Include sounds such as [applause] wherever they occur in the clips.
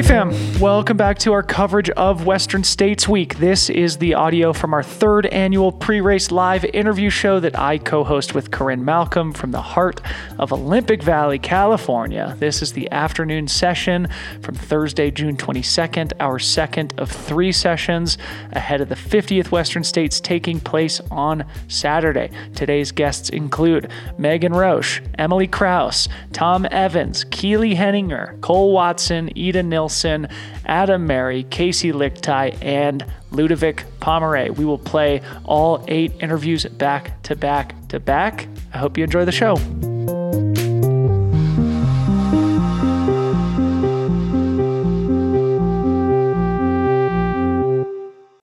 Hey fam, welcome back to our coverage of Western States Week. This is the audio from our third annual pre race live interview show that I co host with Corinne Malcolm from the heart of Olympic Valley, California. This is the afternoon session from Thursday, June 22nd, our second of three sessions ahead of the 50th Western States taking place on Saturday. Today's guests include Megan Roche, Emily Kraus, Tom Evans, Keely Henninger, Cole Watson, Ida Nilsson. Adam Merry, Kaci Lickteig, and Ludovic Pommeret. We will play all eight interviews back to back to back. I hope you enjoy the show.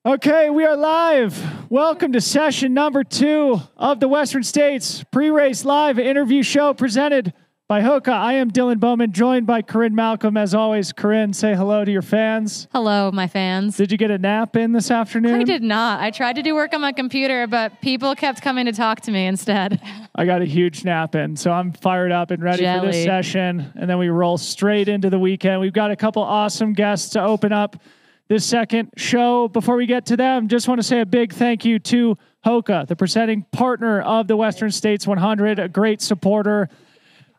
Okay, we are live. Welcome to session number two of the Western States pre race live interview show presented by Hoka. I am Dylan Bowman, joined by Corinne Malcolm. As always, Corinne, say hello to your fans. Hello, my fans. Did you get a nap in this afternoon? I did not. I tried to do work on my computer, but people kept coming to talk to me instead. I got a huge nap in, so I'm fired up and ready Jelly. for this session. And then we roll straight into the weekend. We've got a couple awesome guests to open up this second show. Before we get to them, just want to say a big thank you to Hoka, the presenting partner of the Western States 100, a great supporter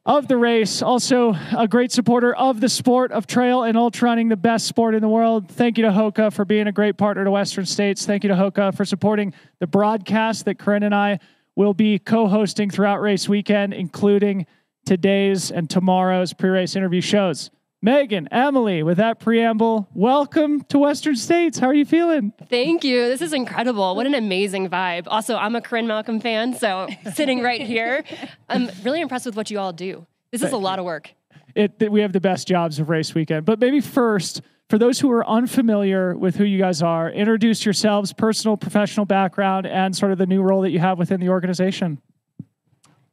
of the race. Also, a great supporter of the sport of trail and ultra running, the best sport in the world. Thank you to Hoka for being a great partner to Western States. Thank you to Hoka for supporting the broadcast that Corinne and I will be co hosting throughout race weekend, including today's and tomorrow's pre race interview shows. Megan, Emily, with that preamble, welcome to Western States. How are you feeling? Thank you. This is incredible. What an amazing vibe. Also, I'm a Corinne Malcolm fan, so [laughs] sitting right here, I'm really impressed with what you all do. This is a lot of work. It, we have the best jobs of race weekend. But maybe first, for those who are unfamiliar with who you guys are, introduce yourselves, personal, professional background, and sort of the new role that you have within the organization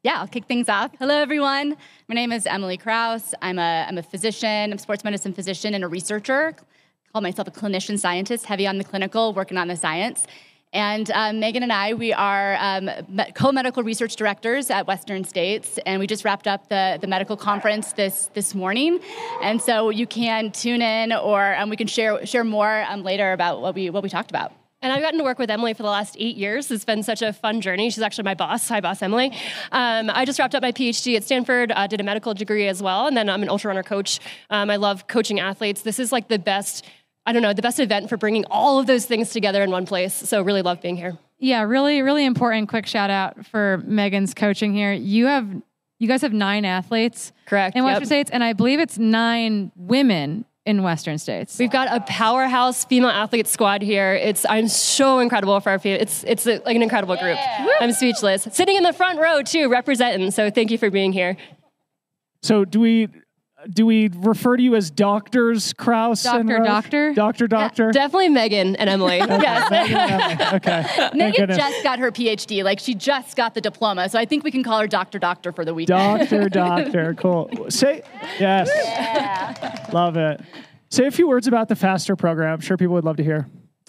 yeah, I'll kick things off. Hello, everyone. My name is Emily Kraus. I'm a, I'm a physician, I'm a sports medicine physician and a researcher. I call myself a clinician scientist, heavy on the clinical, working on the science. And um, Megan and I, we are um, co medical research directors at Western States, and we just wrapped up the, the medical conference this, this morning. And so you can tune in, or um, we can share, share more um, later about what we, what we talked about. And I've gotten to work with Emily for the last eight years. It's been such a fun journey. She's actually my boss. Hi, boss Emily. Um, I just wrapped up my PhD at Stanford, uh, did a medical degree as well, and then I'm an ultra runner coach. Um, I love coaching athletes. This is like the best, I don't know, the best event for bringing all of those things together in one place. So really love being here. Yeah, really, really important. Quick shout out for Megan's coaching here. You have you guys have nine athletes, correct, in Western yep. States, and I believe it's nine women in Western states. We've got a powerhouse female athlete squad here. It's I'm so incredible for our female. It's it's a, like an incredible group. Yeah. I'm speechless. Sitting in the front row too, representing. So thank you for being here. So do we do we refer to you as doctors Kraus? Doctor, doctor, doctor, doctor. Yeah, definitely Megan and Emily. [laughs] yes. okay. [laughs] Megan just got her PhD. Like she just got the diploma, so I think we can call her Doctor Doctor for the weekend. Doctor, [laughs] doctor. Cool. Say yes. Yeah. Love it. Say a few words about the FASTER program. I'm sure people would love to hear.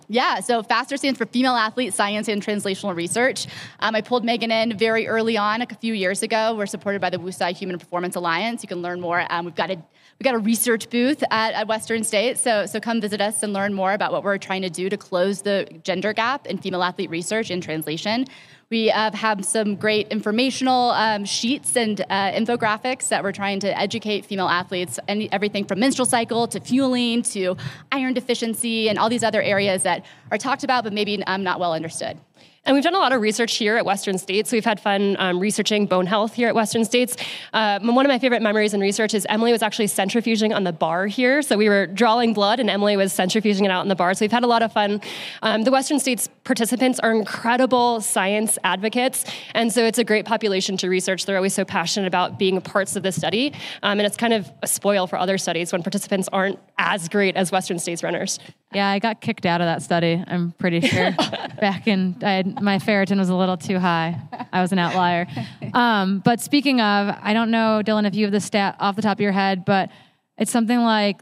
Yeah, so FASTER stands for Female Athlete Science and Translational Research. Um, I pulled Megan in very early on, a few years ago. We're supported by the Wu Tsai Human Performance Alliance. You can learn more. Um, we've got a we got a research booth at, at, Western State, so so come visit us and learn more about what we're trying to do to close the gender gap in female athlete research and translation. We uh, have some great informational um, sheets and uh, infographics that we're trying to educate female athletes, and everything from menstrual cycle to fueling to iron deficiency and all these other areas that are talked about but maybe um, not well understood. And we've done a lot of research here at Western States. We've had fun um, researching bone health here at Western States. Uh, one of my favorite memories in research is Emily was actually centrifuging on the bar here. So we were drawing blood, and Emily was centrifuging it out in the bar. So we've had a lot of fun. Um, the Western States participants are incredible science advocates, and so it's a great population to research. They're always so passionate about being parts of the study, um, and it's kind of a spoil for other studies when participants aren't as great as Western States runners. Yeah, I got kicked out of that study. I'm pretty sure. [laughs] Back in, I had, my ferritin was a little too high. I was an outlier. Um, but speaking of, I don't know, Dylan, if you have the stat off the top of your head, but it's something like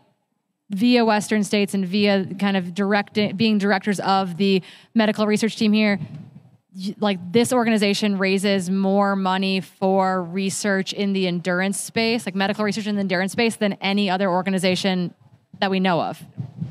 via Western States and via kind of directing, being directors of the medical research team here. Like this organization raises more money for research in the endurance space, like medical research in the endurance space, than any other organization that we know of.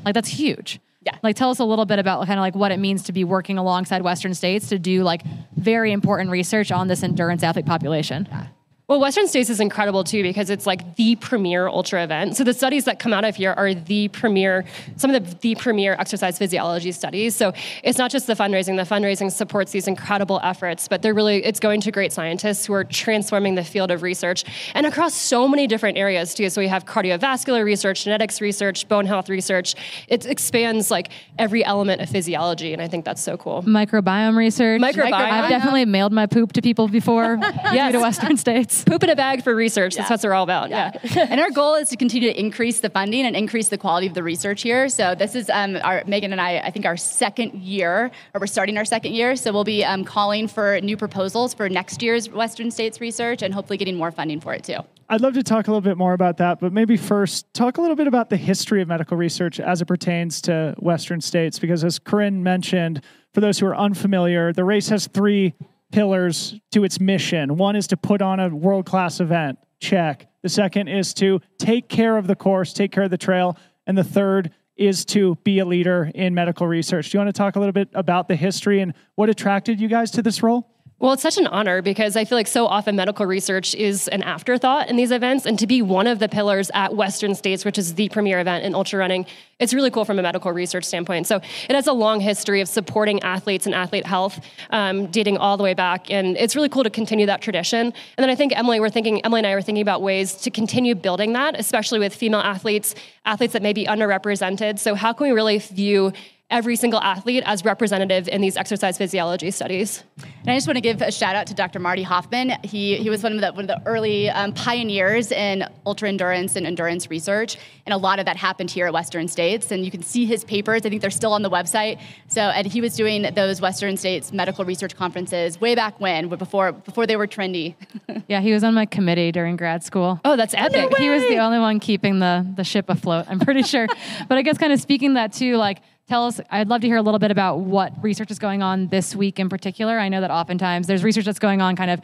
Like that's huge. Yeah. Like tell us a little bit about kind of like what it means to be working alongside Western states to do like very important research on this endurance athlete population. Yeah. Well, Western States is incredible too because it's like the premier ultra event. So the studies that come out of here are the premier, some of the, the premier exercise physiology studies. So it's not just the fundraising. The fundraising supports these incredible efforts, but they're really it's going to great scientists who are transforming the field of research and across so many different areas too. So we have cardiovascular research, genetics research, bone health research. It expands like every element of physiology, and I think that's so cool. Microbiome research. Microbiome. I've definitely mailed my poop to people before [laughs] due to Western States. Poop in a bag for research. That's what they're all about. Yeah. yeah. [laughs] and our goal is to continue to increase the funding and increase the quality of the research here. So this is um, our Megan and I, I think our second year, or we're starting our second year. So we'll be um, calling for new proposals for next year's Western States research and hopefully getting more funding for it too. I'd love to talk a little bit more about that, but maybe first talk a little bit about the history of medical research as it pertains to Western states, because as Corinne mentioned, for those who are unfamiliar, the race has three pillars to its mission. One is to put on a world class event, check. The second is to take care of the course, take care of the trail. And the third is to be a leader in medical research. Do you want to talk a little bit about the history and what attracted you guys to this role? Well, it's such an honor because I feel like so often medical research is an afterthought in these events. And to be one of the pillars at Western States, which is the premier event in ultra running, it's really cool from a medical research standpoint. So it has a long history of supporting athletes and athlete health, um, dating all the way back. And it's really cool to continue that tradition. And then I think Emily, we're thinking, Emily and I were thinking about ways to continue building that, especially with female athletes, athletes that may be underrepresented. So how can we really view every single athlete as representative in these exercise physiology studies. And I just want to give a shout out to Dr. Marty Hoffman. He, he was one of the, one of the early um, pioneers in ultra endurance and endurance research. And a lot of that happened here at Western States. And you can see his papers. I think they're still on the website. So, and he was doing those Western States medical research conferences way back when, before, before they were trendy. [laughs] yeah, he was on my committee during grad school. Oh, that's epic. No he was the only one keeping the, the ship afloat, I'm pretty sure. [laughs] but I guess kind of speaking that too, like, tell us i'd love to hear a little bit about what research is going on this week in particular i know that oftentimes there's research that's going on kind of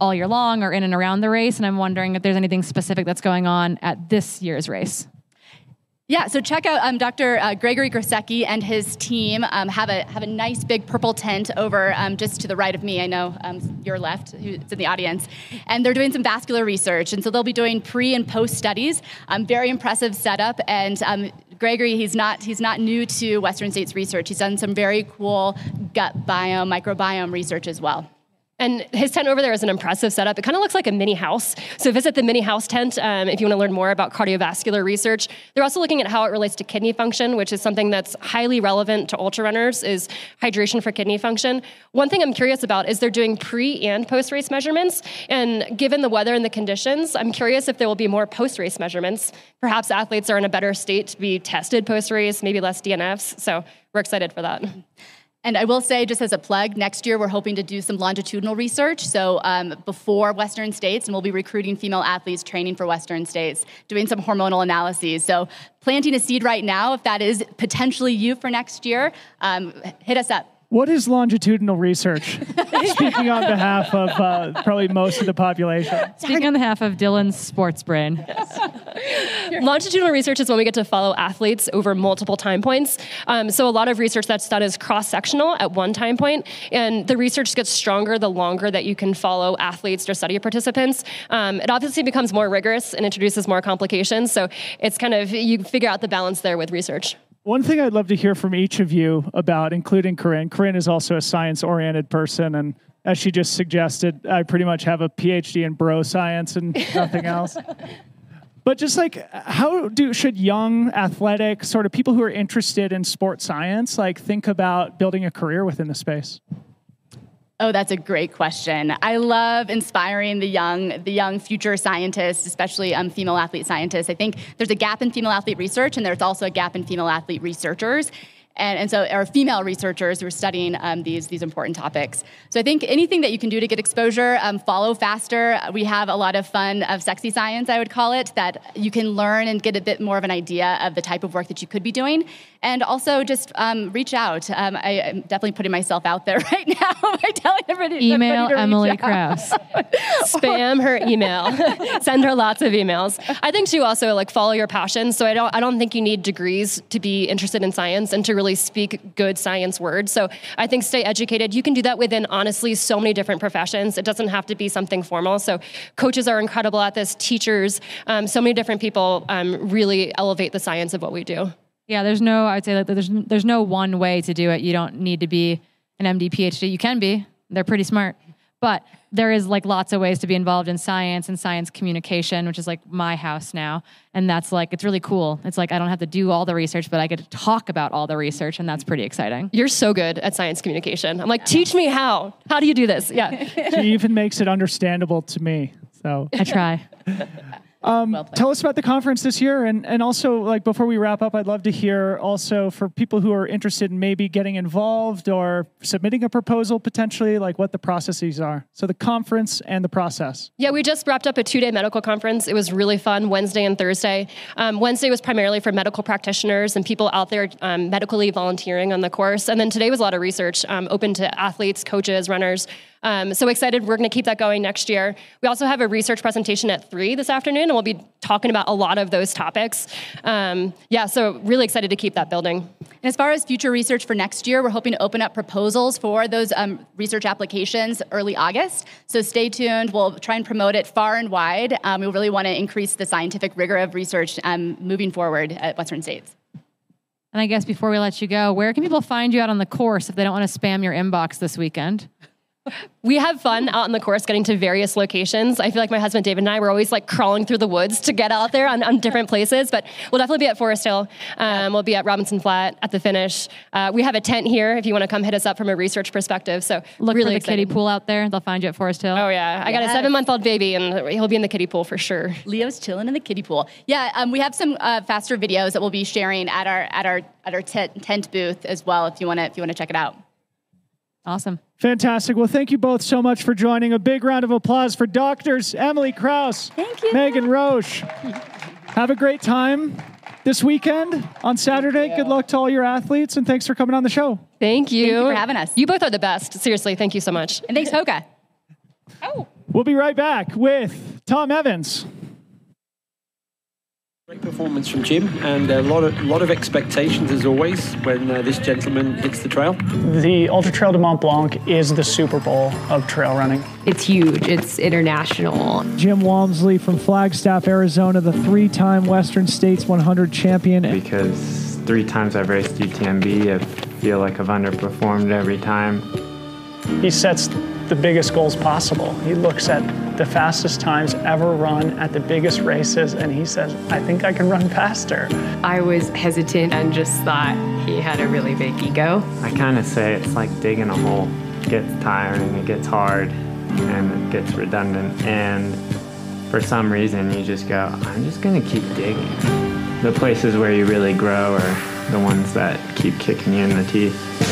all year long or in and around the race and i'm wondering if there's anything specific that's going on at this year's race yeah, so check out um, Dr. Uh, Gregory Grosicki and his team um, have a have a nice big purple tent over um, just to the right of me. I know um, your left, who's in the audience, and they're doing some vascular research, and so they'll be doing pre and post studies. Um, very impressive setup, and um, Gregory, he's not he's not new to Western States research. He's done some very cool gut biome, microbiome research as well. And his tent over there is an impressive setup. It kind of looks like a mini house. So visit the mini house tent um, if you want to learn more about cardiovascular research. They're also looking at how it relates to kidney function, which is something that's highly relevant to ultra runners, is hydration for kidney function. One thing I'm curious about is they're doing pre and post race measurements. And given the weather and the conditions, I'm curious if there will be more post race measurements. Perhaps athletes are in a better state to be tested post race, maybe less DNFs. So we're excited for that. And I will say, just as a plug, next year we're hoping to do some longitudinal research. So um, before Western States, and we'll be recruiting female athletes training for Western States, doing some hormonal analyses. So planting a seed right now, if that is potentially you for next year, um, hit us up. What is longitudinal research? [laughs] Speaking on behalf of uh, probably most of the population. Speaking on behalf of Dylan's sports brain. [laughs] longitudinal research is when we get to follow athletes over multiple time points. Um, so a lot of research that's done is cross-sectional at one time point, and the research gets stronger the longer that you can follow athletes or study participants. Um, it obviously becomes more rigorous and introduces more complications. So it's kind of you figure out the balance there with research. One thing I'd love to hear from each of you about, including Corinne. Corinne is also a science oriented person. And as she just suggested, I pretty much have a PhD in bro science and nothing else. [laughs] but just like, how do should young, athletic, sort of people who are interested in sports science, like think about building a career within the space? Oh, that's a great question. I love inspiring the young, the young future scientists, especially um, female athlete scientists. I think there's a gap in female athlete research, and there's also a gap in female athlete researchers. and, and so are female researchers who are studying um, these, these important topics. So I think anything that you can do to get exposure, um, follow faster. We have a lot of fun of sexy science, I would call it, that you can learn and get a bit more of an idea of the type of work that you could be doing. And also just um, reach out. Um, I, am definitely putting myself out there [laughs] right now [laughs] by telling everybody. To email Emily Kraus. [laughs] Spam her email. Send her lots of emails. I think too also like follow your passions. So I don't I don't think you need degrees to be interested in science and to really speak good science words. So I think stay educated. You can do that within honestly so many different professions. It doesn't have to be something formal. So coaches are incredible at this. Teachers, um, so many different people um, really elevate the science of what we do. Yeah, there's no. I would say that there's there's no one way to do it. You don't need to be an MD, PhD. You can be. They're pretty smart, but there is like lots of ways to be involved in science and science communication, which is like my house now. And that's like, it's really cool. It's like I don't have to do all the research, but I get to talk about all the research, and that's pretty exciting. You're so good at science communication. I'm like, teach me how. How do you do this? Yeah. she even makes it understandable to me. So I try. [laughs] Um, well tell us about the conference this year, and and also like before we wrap up, I'd love to hear also for people who are interested in maybe getting involved or submitting a proposal potentially, like what the processes are. So the conference and the process. Yeah, we just wrapped up a two-day medical conference. It was really fun, Wednesday and Thursday. Um, Wednesday was primarily for medical practitioners and people out there um, medically volunteering on the course, and then today was a lot of research, um, open to athletes, coaches, runners. Um, so excited. We're going to keep that going next year. We also have a research presentation at three this afternoon, and we'll be talking about a lot of those topics. Um, yeah, so really excited to keep that building. And as far as future research for next year, we're hoping to open up proposals for those um, research applications early August. So stay tuned. We'll try and promote it far and wide. Um, we really want to increase the scientific rigor of research um, moving forward at Western States. And I guess before we let you go, where can people find you out on the course if they don't want to spam your inbox this weekend? We have fun out in the course getting to various locations. I feel like my husband David and I were always like crawling through the woods to get out there on, on different places, but we'll definitely be at Forest Hill. Um, we'll be at Robinson Flat at the finish. Uh, we have a tent here if you want to come hit us up from a research perspective. So look really for the exciting. kiddie pool out there. They'll find you at Forest Hill. Oh yeah, I got a seven month old baby and he'll be in the kiddie pool for sure. Leo's chilling in the kiddie pool. Yeah, um, we have some uh, faster videos that we'll be sharing at our at our at our t- tent booth as well if you want to if you want to check it out. Awesome. Fantastic. Well, thank you both so much for joining. A big round of applause for doctors Emily Kraus, thank you. Megan Roche. Have a great time this weekend on Saturday. Good luck to all your athletes, and thanks for coming on the show. Thank you. Thank you for having us. You both are the best. Seriously, thank you so much. And thanks, Hoka. Oh. We'll be right back with Tom Evans. Great performance from Jim, and a lot of lot of expectations as always when uh, this gentleman hits the trail. The Ultra Trail de Mont Blanc is the Super Bowl of trail running. It's huge. It's international. Jim Walmsley from Flagstaff, Arizona, the three-time Western States 100 champion. Because three times I've raced UTMB, I feel like I've underperformed every time. He sets the biggest goals possible. He looks at the fastest times ever run at the biggest races, and he says, I think I can run faster. I was hesitant and just thought he had a really big ego. I kind of say it's like digging a hole. It gets tiring, it gets hard, and it gets redundant. And for some reason, you just go, I'm just going to keep digging. The places where you really grow are the ones that keep kicking you in the teeth.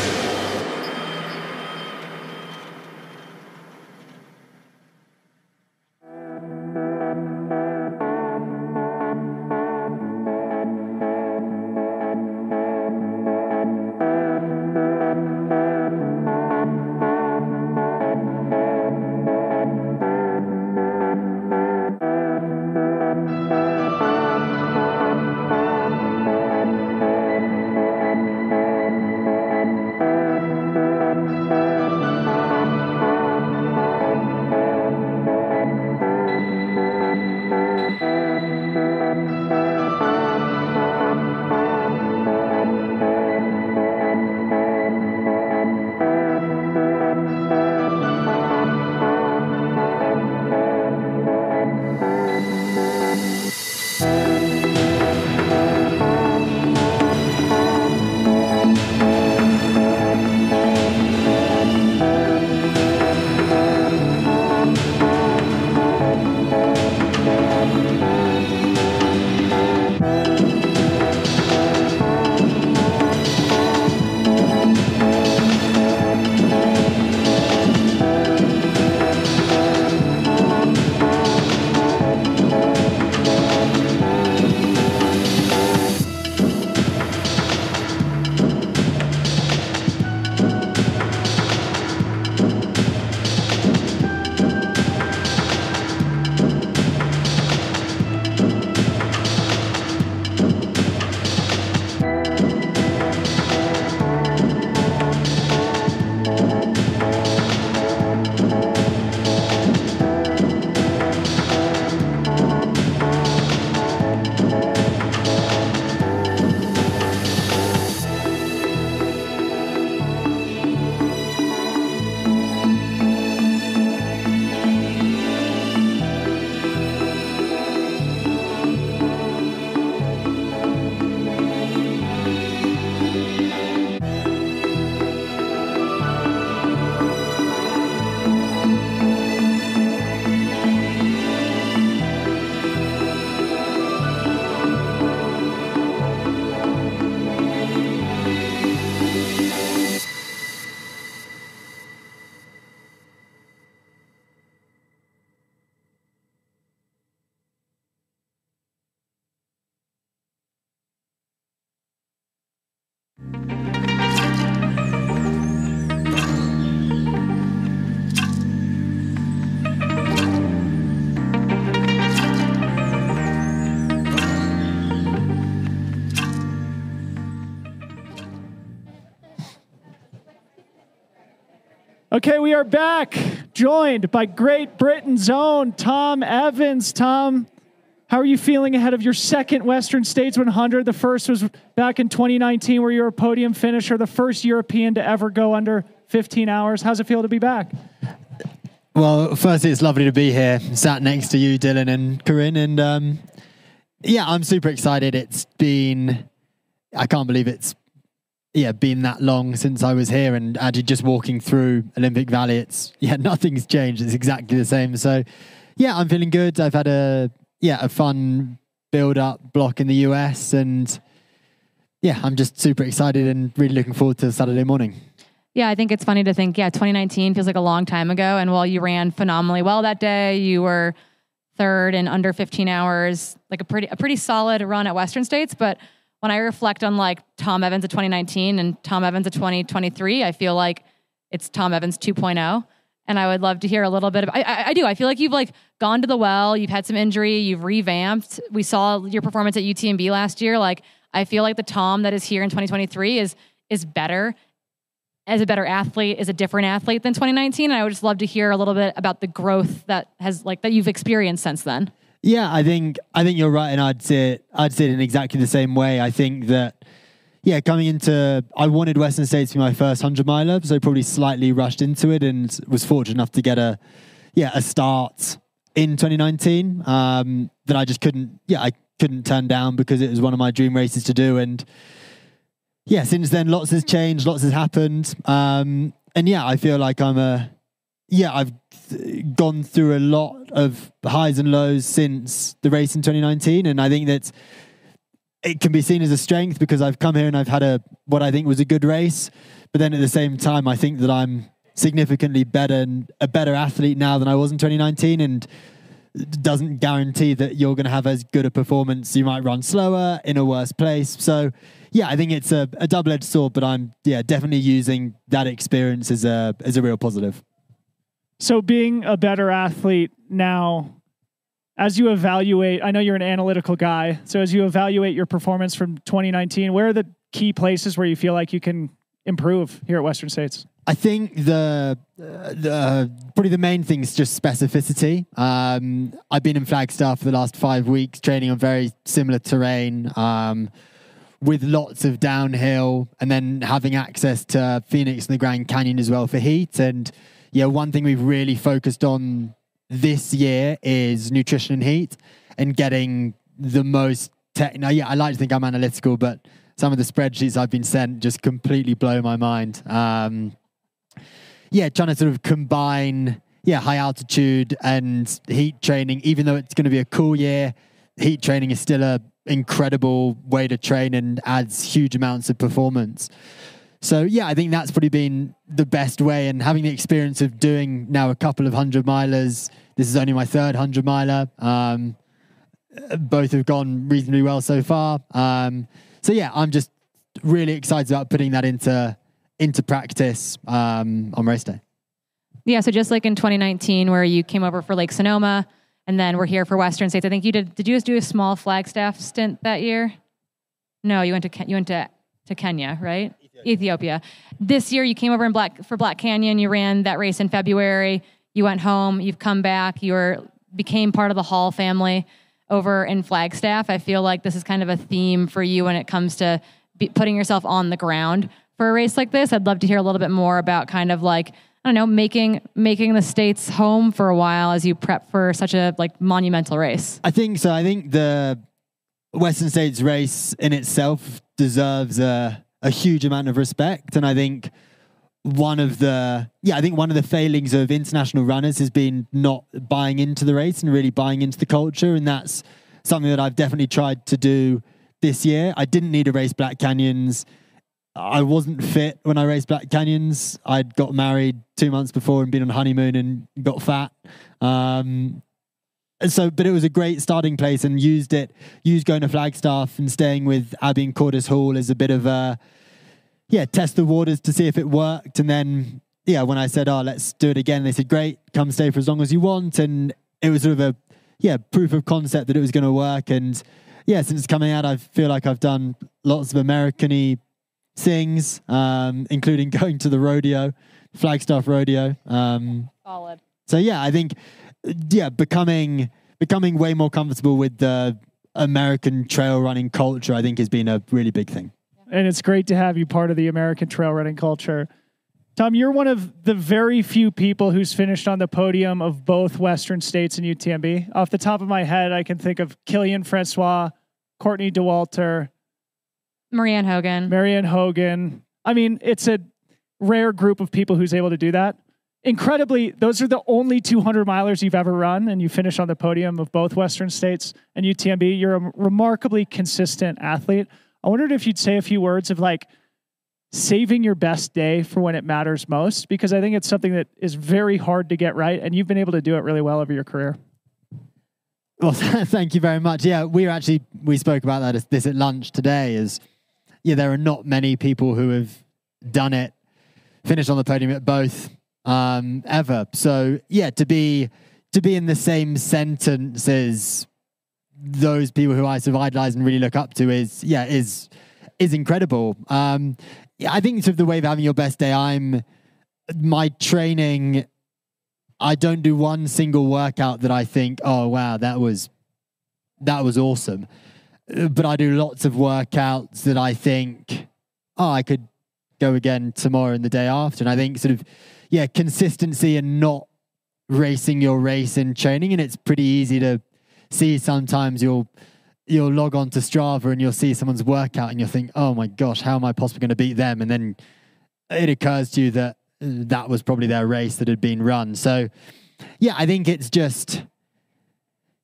Okay, we are back, joined by Great Britain's own Tom Evans. Tom, how are you feeling ahead of your second Western States 100? The first was back in 2019, where you were a podium finisher, the first European to ever go under 15 hours. How's it feel to be back? Well, firstly, it's lovely to be here, sat next to you, Dylan and Corinne, and um, yeah, I'm super excited. It's been, I can't believe it's yeah, been that long since I was here and actually just walking through Olympic Valley, it's [laughs] yeah, nothing's changed. It's exactly the same. So yeah, I'm feeling good. I've had a yeah, a fun build up block in the US and yeah, I'm just super excited and really looking forward to Saturday morning. Yeah, I think it's funny to think, yeah, 2019 feels like a long time ago. And while you ran phenomenally well that day, you were third in under 15 hours, like a pretty a pretty solid run at Western States. But when I reflect on like Tom Evans of 2019 and Tom Evans of 2023, I feel like it's Tom Evans 2.0. And I would love to hear a little bit of. I, I, I do. I feel like you've like gone to the well. You've had some injury. You've revamped. We saw your performance at UTMB last year. Like I feel like the Tom that is here in 2023 is is better as a better athlete, is a different athlete than 2019. And I would just love to hear a little bit about the growth that has like that you've experienced since then. Yeah, I think I think you're right, and I'd say it, I'd say it in exactly the same way. I think that yeah, coming into I wanted Western States to be my first hundred miler, so probably slightly rushed into it, and was fortunate enough to get a yeah a start in 2019 um, that I just couldn't yeah I couldn't turn down because it was one of my dream races to do, and yeah, since then lots has changed, lots has happened, um, and yeah, I feel like I'm a yeah I've gone through a lot of highs and lows since the race in 2019, and I think that it can be seen as a strength because I've come here and I've had a what I think was a good race, but then at the same time, I think that I'm significantly better and a better athlete now than I was in 2019, and doesn't guarantee that you're going to have as good a performance. You might run slower in a worse place, so yeah, I think it's a, a double-edged sword, but I'm yeah definitely using that experience as a as a real positive. So, being a better athlete now, as you evaluate, I know you're an analytical guy. So, as you evaluate your performance from 2019, where are the key places where you feel like you can improve here at Western States? I think the uh, the probably the main thing is just specificity. Um, I've been in Flagstaff for the last five weeks, training on very similar terrain. Um, with lots of downhill and then having access to Phoenix and the Grand Canyon as well for heat. And yeah, one thing we've really focused on this year is nutrition and heat and getting the most tech. Now, yeah, I like to think I'm analytical, but some of the spreadsheets I've been sent just completely blow my mind. Um, yeah, trying to sort of combine, yeah, high altitude and heat training, even though it's going to be a cool year, heat training is still a incredible way to train and adds huge amounts of performance. So yeah, I think that's probably been the best way. And having the experience of doing now a couple of hundred milers, this is only my third hundred miler. Um, both have gone reasonably well so far. Um, so yeah, I'm just really excited about putting that into into practice um, on race day. Yeah, so just like in 2019, where you came over for Lake Sonoma, and then we're here for Western States. I think you did. Did you just do a small Flagstaff stint that year? No, you went to you went to to Kenya, right? Ethiopia. This year, you came over in Black for Black Canyon. You ran that race in February. You went home. You've come back. You became part of the Hall family over in Flagstaff. I feel like this is kind of a theme for you when it comes to putting yourself on the ground for a race like this. I'd love to hear a little bit more about kind of like I don't know, making making the states home for a while as you prep for such a like monumental race. I think so. I think the Western States race in itself deserves a a huge amount of respect. And I think one of the yeah, I think one of the failings of international runners has been not buying into the race and really buying into the culture. And that's something that I've definitely tried to do this year. I didn't need to race Black Canyons. I wasn't fit when I raced Black Canyons. I'd got married two months before and been on honeymoon and got fat. Um, so, but it was a great starting place and used it, used going to Flagstaff and staying with Abby and Cordis Hall as a bit of a, yeah, test the waters to see if it worked. And then, yeah, when I said, oh, let's do it again, they said, great, come stay for as long as you want. And it was sort of a, yeah, proof of concept that it was going to work. And yeah, since coming out, I feel like I've done lots of American things, um, including [laughs] going to the rodeo Flagstaff Rodeo. Um, Solid. so yeah, I think yeah, becoming becoming way more comfortable with the American trail running culture, I think, has been a really big thing. And it's great to have you part of the American trail running culture. Tom, you're one of the very few people who's finished on the podium of both Western States and UTMB. Off the top of my head, I can think of Kilian Francois, Courtney Dauwalter, Marianne Hogan. Marianne Hogan. I mean, it's a rare group of people who's able to do that. Incredibly, those are the only 200 milers you've ever run, and you finish on the podium of both Western States and UTMB. You're a remarkably consistent athlete. I wondered if you'd say a few words of like saving your best day for when it matters most, because I think it's something that is very hard to get right, and you've been able to do it really well over your career. Well, [laughs] thank you very much. Yeah, we actually we spoke about that this at lunch today. Is yeah, there are not many people who have done it, finished on the podium at both um, ever. So yeah, to be to be in the same sentence as those people who I sort of idolize and really look up to is yeah is is incredible. Um, I think sort of the way of having your best day. I'm my training. I don't do one single workout that I think, oh wow, that was that was awesome. But I do lots of workouts that I think, oh, I could go again tomorrow and the day after. And I think sort of yeah, consistency and not racing your race in training. And it's pretty easy to see sometimes you'll you'll log on to Strava and you'll see someone's workout and you'll think, oh my gosh, how am I possibly going to beat them? And then it occurs to you that that was probably their race that had been run. So yeah, I think it's just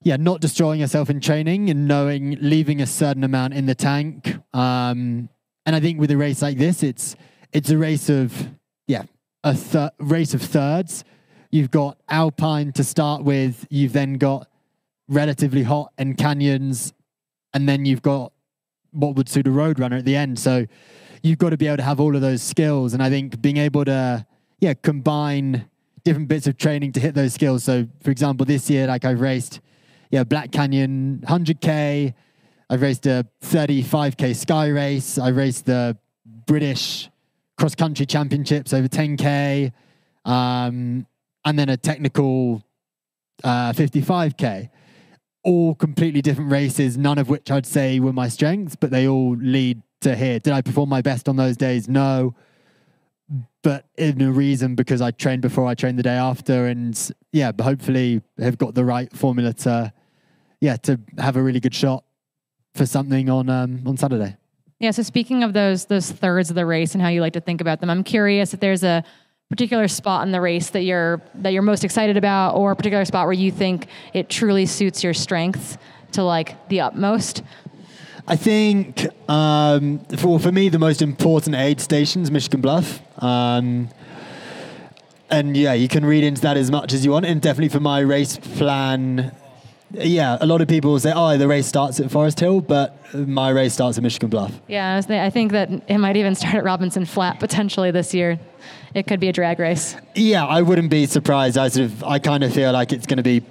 yeah, not destroying yourself in training and knowing leaving a certain amount in the tank. Um, and I think with a race like this, it's it's a race of yeah, a race of thirds. You've got Alpine to start with. You've then got relatively hot and canyons, and then you've got what would suit a road runner at the end. So you've got to be able to have all of those skills. And I think being able to yeah combine different bits of training to hit those skills. So for example, this year, like I've raced yeah Black Canyon 100k. I've raced a 35k sky race. I raced the British cross country championships over 10k, um, and then a technical uh, 55k. All completely different races, none of which I'd say were my strengths, but they all lead to here. Did I perform my best on those days? No. But in a reason because I trained before, I trained the day after, and yeah, hopefully have got the right formula to, yeah, to have a really good shot for something on um, on Saturday. Yeah. So speaking of those those thirds of the race and how you like to think about them, I'm curious if there's a particular spot in the race that you're that you're most excited about, or a particular spot where you think it truly suits your strengths to like the utmost. I think um, for for me the most important aid station is Michigan Bluff. Um, and yeah, you can read into that as much as you want. And definitely for my race plan, yeah, a lot of people say, "Oh, the race starts at Forest Hill," but my race starts at Michigan Bluff. Yeah, I, was I think that it might even start at Robinson Flat potentially this year. It could be a drag race. Yeah, I wouldn't be surprised. I sort of, I kind of feel like it's going to be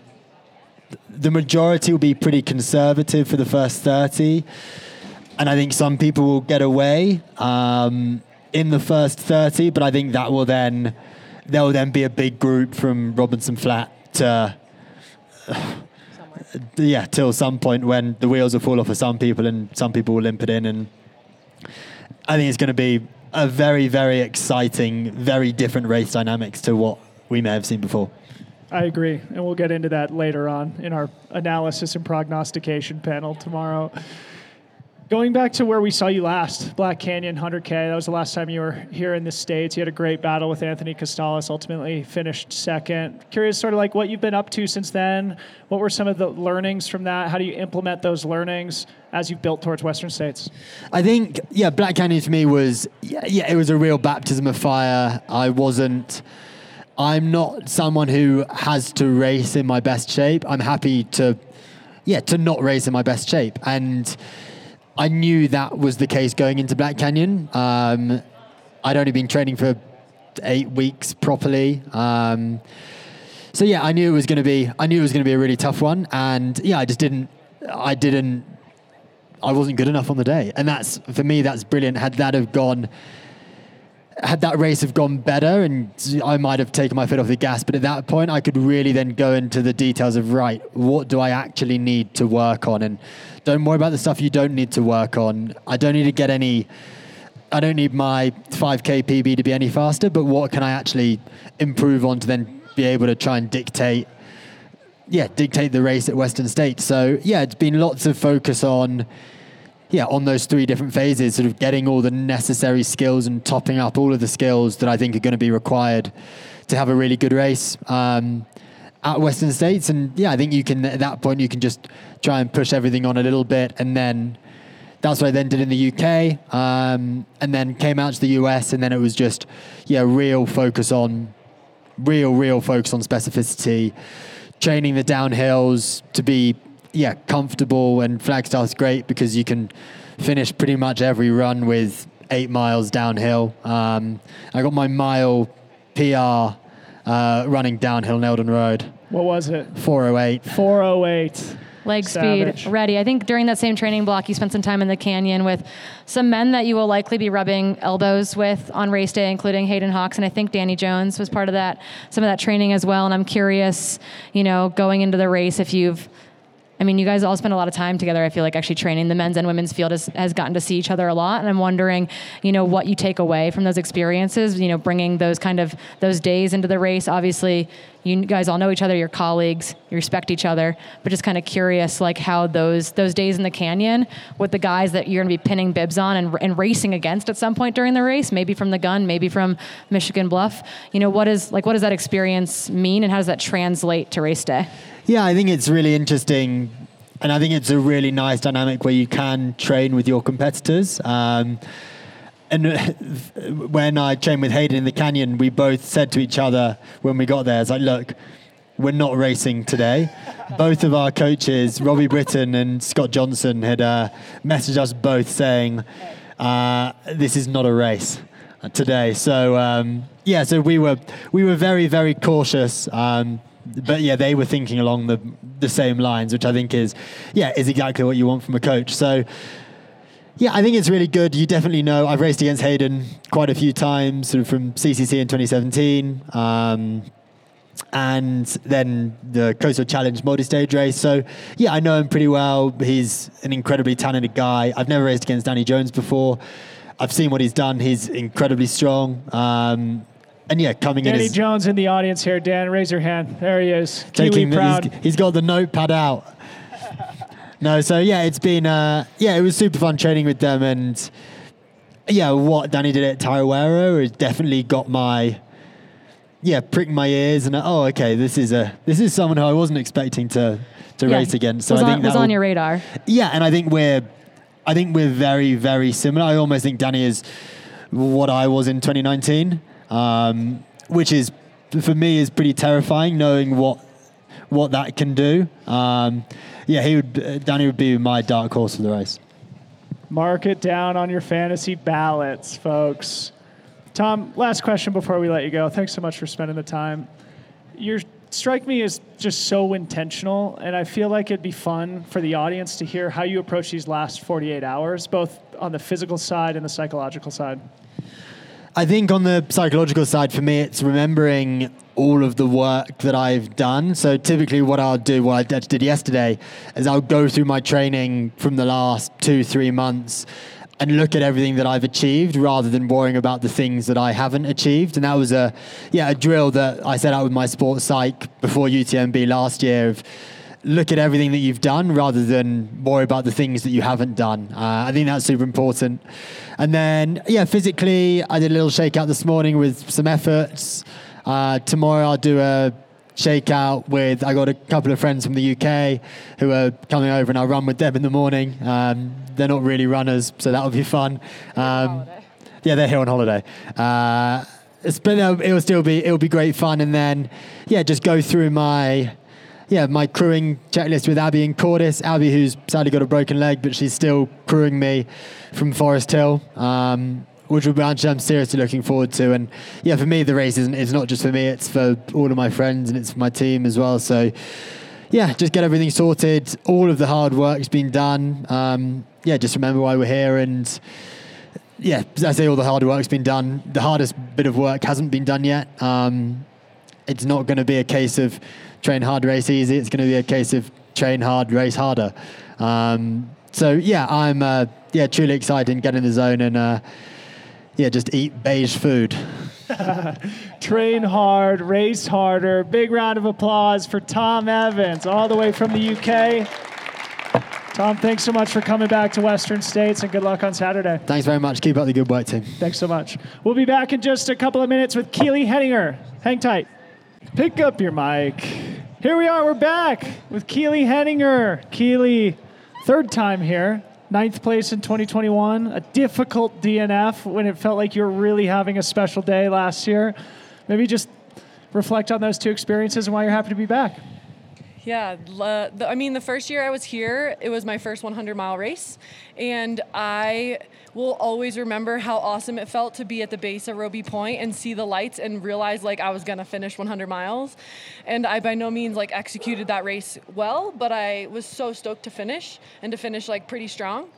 the majority will be pretty conservative for the first thirty, and I think some people will get away um, in the first thirty. But I think that will then there will then be a big group from Robinson Flat to. Yeah, till some point when the wheels will fall off for some people and some people will limp it in. And I think it's going to be a very, very exciting, very different race dynamics to what we may have seen before. I agree, and we'll get into that later on in our analysis and prognostication panel tomorrow. Going back to where we saw you last, Black Canyon 100K, that was the last time you were here in the States. You had a great battle with Anthony Costales, ultimately finished second. Curious, sort of like what you've been up to since then. What were some of the learnings from that? How do you implement those learnings as you've built towards Western States? I think, yeah, Black Canyon for me was, yeah, yeah, it was a real baptism of fire. I wasn't, I'm not someone who has to race in my best shape. I'm happy to, yeah, to not race in my best shape. And I knew that was the case going into Black Canyon. Um, I'd only been training for eight weeks properly. Um, so yeah, I knew it was going to be. I knew it was going to be a really tough one, and yeah, I just didn't. I didn't. I wasn't good enough on the day, and that's for me. That's brilliant. Had that have gone, had that race have gone better and I might have taken my foot off the gas, but at that point I could really then go into the details of right, what do I actually need to work on? And don't worry about the stuff you don't need to work on. I don't need to get any I don't need my 5k PB to be any faster, but what can I actually improve on to then be able to try and dictate yeah, dictate the race at Western State. So yeah, it's been lots of focus on yeah, on those three different phases, sort of getting all the necessary skills and topping up all of the skills that I think are going to be required to have a really good race um, at Western States. And yeah, I think you can at that point you can just try and push everything on a little bit, and then that's what I then did in the UK, um, and then came out to the US, and then it was just yeah, real focus on real, real focus on specificity, training the downhills to be yeah, comfortable and Flagstaff's great because you can finish pretty much every run with eight miles downhill. Um, I got my mile PR uh, running downhill Neldon Road. What was it? 408. 408. Leg Savage. speed ready. I think during that same training block, you spent some time in the canyon with some men that you will likely be rubbing elbows with on race day, including Hayden Hawks, and I think Danny Jones was part of that, some of that training as well. And I'm curious, you know, going into the race, if you've I mean, you guys all spend a lot of time together. I feel like actually training the men's and women's field has, has gotten to see each other a lot. And I'm wondering, you know, what you take away from those experiences, you know, bringing those kind of those days into the race. Obviously, you guys all know each other, you're colleagues, you respect each other, but just kind of curious, like how those those days in the canyon with the guys that you're going to be pinning bibs on and, and racing against at some point during the race, maybe from the gun, maybe from Michigan Bluff. You know, what is like what does that experience mean, and how does that translate to race day? Yeah, I think it's really interesting. And I think it's a really nice dynamic where you can train with your competitors. Um, and when I trained with Hayden in the canyon, we both said to each other when we got there, it's like, look, we're not racing today. both of our coaches, Robbie Britton and Scott Johnson, had uh, messaged us both saying, uh, this is not a race today. So um, yeah, so we were we were very very cautious. Um, but yeah, they were thinking along the the same lines, which I think is yeah is exactly what you want from a coach. So. Yeah, I think it's really good. You definitely know I've raced against Hayden quite a few times, sort of from CCC in 2017, um, and then the Coastal Challenge multi-stage race. So yeah, I know him pretty well. He's an incredibly talented guy. I've never raced against Danny Jones before. I've seen what he's done. He's incredibly strong. Um, and yeah, coming Danny in. Danny Jones in the audience here. Dan, raise your hand. There he is. Taking proud. He's, he's got the notepad out. No, so yeah, it's been uh, yeah, it was super fun training with them, and yeah, what Danny did at Tarawera has definitely got my yeah pricked my ears, and oh, okay, this is a this is someone who I wasn't expecting to to yeah, race against. So was I think on, that was on your radar. Yeah, and I think we're I think we're very very similar. I almost think Danny is what I was in 2019 um, which is for me is pretty terrifying, knowing what what that can do. Um, yeah, he would Danny would be my dark horse for the race. Mark it down on your fantasy ballots, folks. Tom, last question before we let you go. Thanks so much for spending the time. You strike me as just so intentional, and I feel like it'd be fun for the audience to hear how you approach these last 48 hours, both on the physical side and the psychological side. I think on the psychological side, for me, it's remembering all of the work that I've done. So typically, what I'll do, what I did yesterday, is I'll go through my training from the last two, three months and look at everything that I've achieved rather than worrying about the things that I haven't achieved. And that was a yeah a drill that I set out with my sports psych before UTMB last year of look at everything that you've done rather than worry about the things that you haven't done. Uh, I think that's super important. And then, yeah, physically, I did a little shakeout this morning with some efforts. Uh, tomorrow, I'll do a shakeout with. I got a couple of friends from the UK who are coming over, and I'll run with them in the morning. Um, they're not really runners, so that'll be fun. Um, yeah, they're here on holiday. Uh, but it will still be it'll be great fun, and then yeah, just go through my yeah, my crewing checklist with Abby and Cordis. Abby, who's sadly got a broken leg, but she's still crewing me from Forest Hill, um, which I'm seriously looking forward to. And yeah, for me, the race isn't it's not just for me; it's for all of my friends and it's for my team as well. So yeah, just get everything sorted. All of the hard work's been done. Um, yeah, just remember why we're here and yeah, I say all the hard work's been done. The hardest bit of work hasn't been done yet. Um, it's not going to be a case of train hard, race easy. It's going to be a case of train hard, race harder. Um, so yeah, I'm uh, yeah truly excited and get in the zone and uh, yeah just eat beige food. [laughs] Train hard, race harder. Big round of applause for Tom Evans, all the way from the UK. Tom, thanks so much for coming back to Western States and good luck on Saturday. Thanks very much. Keep up the good work, team. Thanks so much. We'll be back in just a couple of minutes with Keely Henninger. Hang tight. Pick up your mic. Here we are. We're back with Keely Henninger. Keely, third time here, ninth place in 2021. A difficult DNF when it felt like you were really having a special day last year. Maybe just reflect on those two experiences and why you're happy to be back. Yeah, the, I mean, the first year I was here, it was my first 100 mile race. And I will always remember how awesome it felt to be at the base of Robie Point and see the lights and realize like I was going to finish 100 miles. And I by no means like executed that race well, but I was so stoked to finish and to finish like pretty strong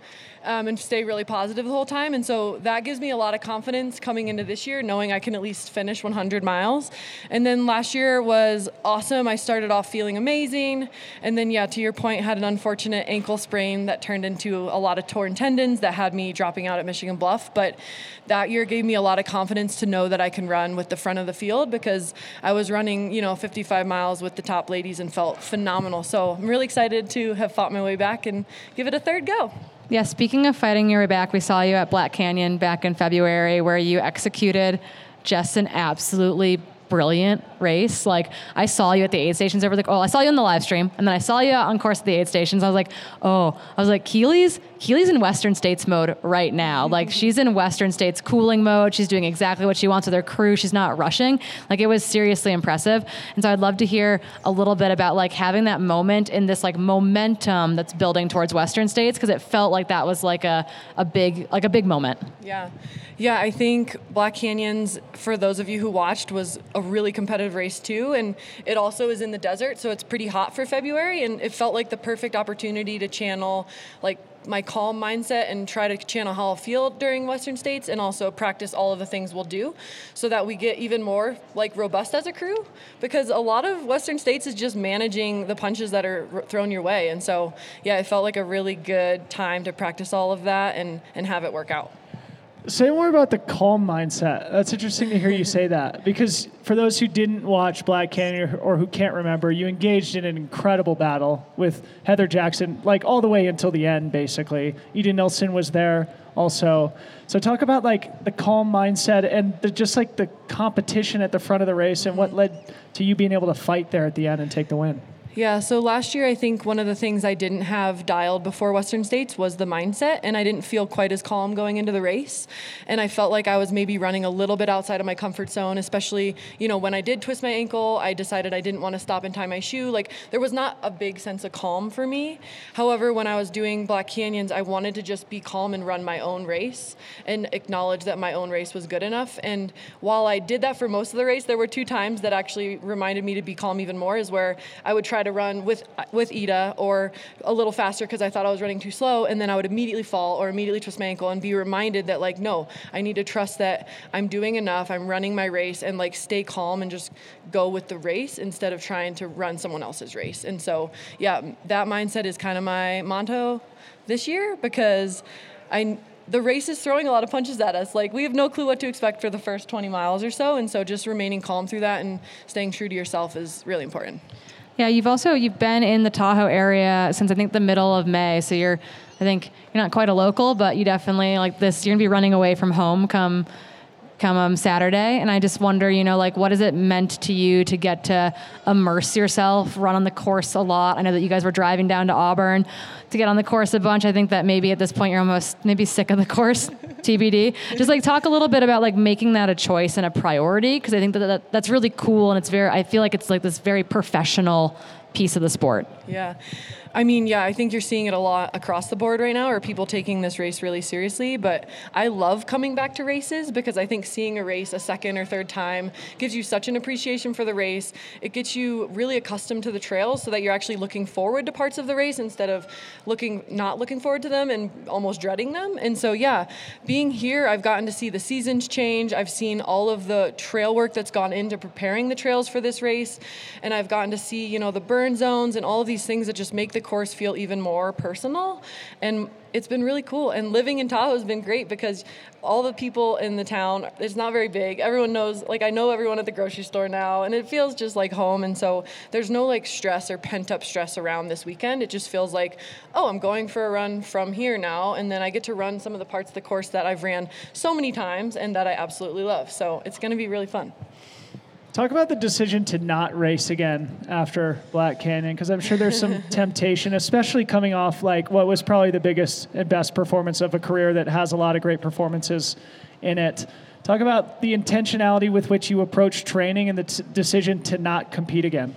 um, and stay really positive the whole time. And so that gives me a lot of confidence coming into this year, knowing I can at least finish 100 miles. And then last year was awesome. I started off feeling amazing. And then, yeah, to your point, had an unfortunate ankle sprain that turned into a lot of torn tendons that had me dropping out at Michigan Bluff. But that year gave me a lot of confidence to know that I can run with the front of the field because I was running, you know, 55 miles with the top ladies and felt phenomenal. So I'm really excited to have fought my way back and give it a third go. Yeah, speaking of fighting your way back, we saw you at Black Canyon back in February where you executed just an absolutely brilliant race. Like I saw you at the aid stations over the oh I saw you on the live stream and then I saw you on course at the aid stations. I was like, oh, I was like Keely's Keely's in Western States mode right now. Mm-hmm. Like she's in Western States cooling mode. She's doing exactly what she wants with her crew. She's not rushing. Like it was seriously impressive. And so I'd love to hear a little bit about like having that moment in this like momentum that's building towards Western States because it felt like that was like a, a big like a big moment. Yeah. Yeah, I think Black Canyons, for those of you who watched, was a really competitive race two, And it also is in the desert, so it's pretty hot for February. And it felt like the perfect opportunity to channel like my calm mindset and try to channel how I feel during Western States and also practice all of the things we'll do so that we get even more like robust as a crew because a lot of Western States is just managing the punches that are thrown your way. And so, yeah, it felt like a really good time to practice all of that and, and have it work out. Say more about the calm mindset. That's interesting to hear you say that because for those who didn't watch Black Canyon or, who can't remember, you engaged in an incredible battle with Heather Jackson, like all the way until the end, basically. Ida Nilsson was there also. So talk about like the calm mindset and the, just like the competition at the front of the race and what led to you being able to fight there at the end and take the win. Yeah, so last year I think one of the things I didn't have dialed before Western States was the mindset, and I didn't feel quite as calm going into the race. And I felt like I was maybe running a little bit outside of my comfort zone, especially, you know, when I did twist my ankle, I decided I didn't want to stop and tie my shoe. Like, there was not a big sense of calm for me. However, when I was doing Black Canyons, I wanted to just be calm and run my own race and acknowledge that my own race was good enough. And while I did that for most of the race, there were two times that actually reminded me to be calm even more, is where I would try to to run with with Ida or a little faster because I thought I was running too slow, and then I would immediately fall or immediately twist my ankle and be reminded that like no, I need to trust that I'm doing enough, I'm running my race, and like stay calm and just go with the race instead of trying to run someone else's race. And so yeah, that mindset is kind of my motto this year because I the race is throwing a lot of punches at us. Like we have no clue what to expect for the first 20 miles or so, and so just remaining calm through that and staying true to yourself is really important. Yeah, you've also you've been in the Tahoe area since I think the middle of May. So you're I think you're not quite a local, but you definitely like this you're going to be running away from home come come um, Saturday. And I just wonder, you know, like what has it meant to you to get to immerse yourself, run on the course a lot? I know that you guys were driving down to Auburn to get on the course a bunch. I think that maybe at this point you're almost maybe sick of the course, [laughs] TBD. Just like talk a little bit about like making that a choice and a priority because I think that, that that's really cool and it's very. I feel like it's like this very professional piece of the sport. Yeah. I mean, yeah, I think you're seeing it a lot across the board right now, are people taking this race really seriously. But I love coming back to races because I think seeing a race a second or third time gives you such an appreciation for the race. It gets you really accustomed to the trails so that you're actually looking forward to parts of the race instead of looking not looking forward to them and almost dreading them. And so, yeah, being here, I've gotten to see the seasons change. I've seen all of the trail work that's gone into preparing the trails for this race, and I've gotten to see, you know, the burn zones and all of these things that just make the course feel even more personal. And it's been really cool. And living in Tahoe has been great because all the people in the town, it's not very big. Everyone knows, like, I know everyone at the grocery store now, and it feels just like home. And so there's no like stress or pent up stress around this weekend. It just feels like, oh, I'm going for a run from here now. And then I get to run some of the parts of the course that I've ran so many times and that I absolutely love. So it's going to be really fun. Talk about the decision to not race again after Black Canyon, because I'm sure there's some [laughs] temptation, especially coming off like what was probably the biggest and best performance of a career that has a lot of great performances in it. Talk about the intentionality with which you approach training and the t- decision to not compete again.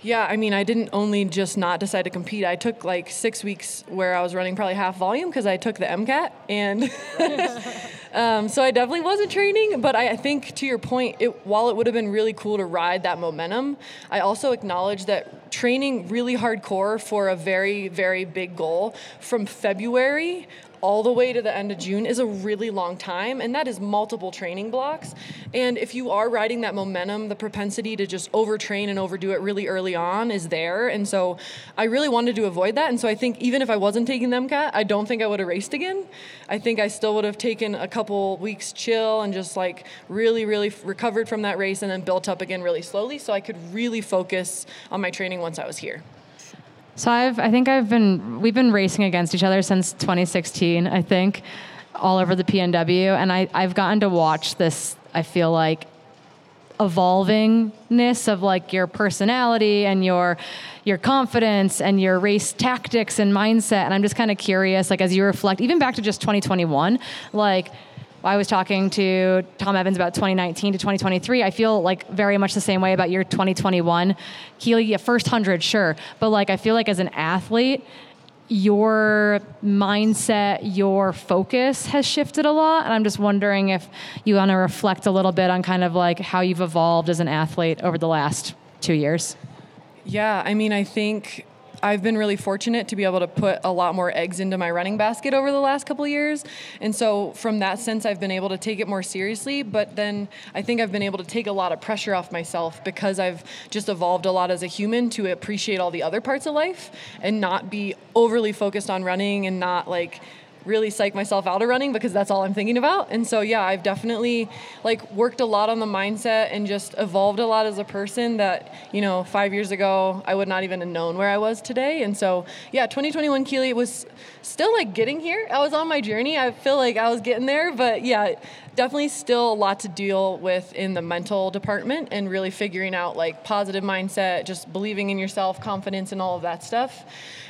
Yeah, I mean, I didn't only just not decide to compete. I took like six weeks where I was running probably half volume because I took the MCAT, and [laughs] um, so I definitely wasn't training. But I, I think to your point, it, while it would have been really cool to ride that momentum, I also acknowledge that training really hardcore for a very, very big goal from February all the way to the end of June is a really long time, and that is multiple training blocks. And if you are riding that momentum, the propensity to just overtrain and overdo it really early on is there. And so I really wanted to avoid that. And so I think even if I wasn't taking the MCAT, I don't think I would have raced again. I think I still would have taken a couple weeks chill and just like really, really recovered from that race and then built up again really slowly so I could really focus on my training once I was here. So I've, I think I've been, we've been racing against each other since 2016, I think, all over the PNW. And I, I've gotten to watch this, I feel like, evolvingness of like your personality and your your confidence and your race tactics and mindset and i'm just kind of curious like as you reflect even back to just 2021 like I was talking to Tom Evans about 2019 to 2023. I feel like very much the same way about your 2021. Keely, yeah, first 100, sure. But like, I feel like as an athlete, your mindset, your focus has shifted a lot. And I'm just wondering if you want to reflect a little bit on kind of like how you've evolved as an athlete over the last two years. Yeah, I mean, I think I've been really fortunate to be able to put a lot more eggs into my running basket over the last couple years. And so, from that sense, I've been able to take it more seriously. But then I think I've been able to take a lot of pressure off myself because I've just evolved a lot as a human to appreciate all the other parts of life and not be overly focused on running and not like really psych myself out of running because that's all I'm thinking about. And so yeah, I've definitely like worked a lot on the mindset and just evolved a lot as a person that, you know, 5 years ago I would not even have known where I was today. And so yeah, 2021 Keely was still like getting here. I was on my journey. I feel like I was getting there, but yeah, definitely still a lot to deal with in the mental department and really figuring out like positive mindset, just believing in yourself, confidence and all of that stuff.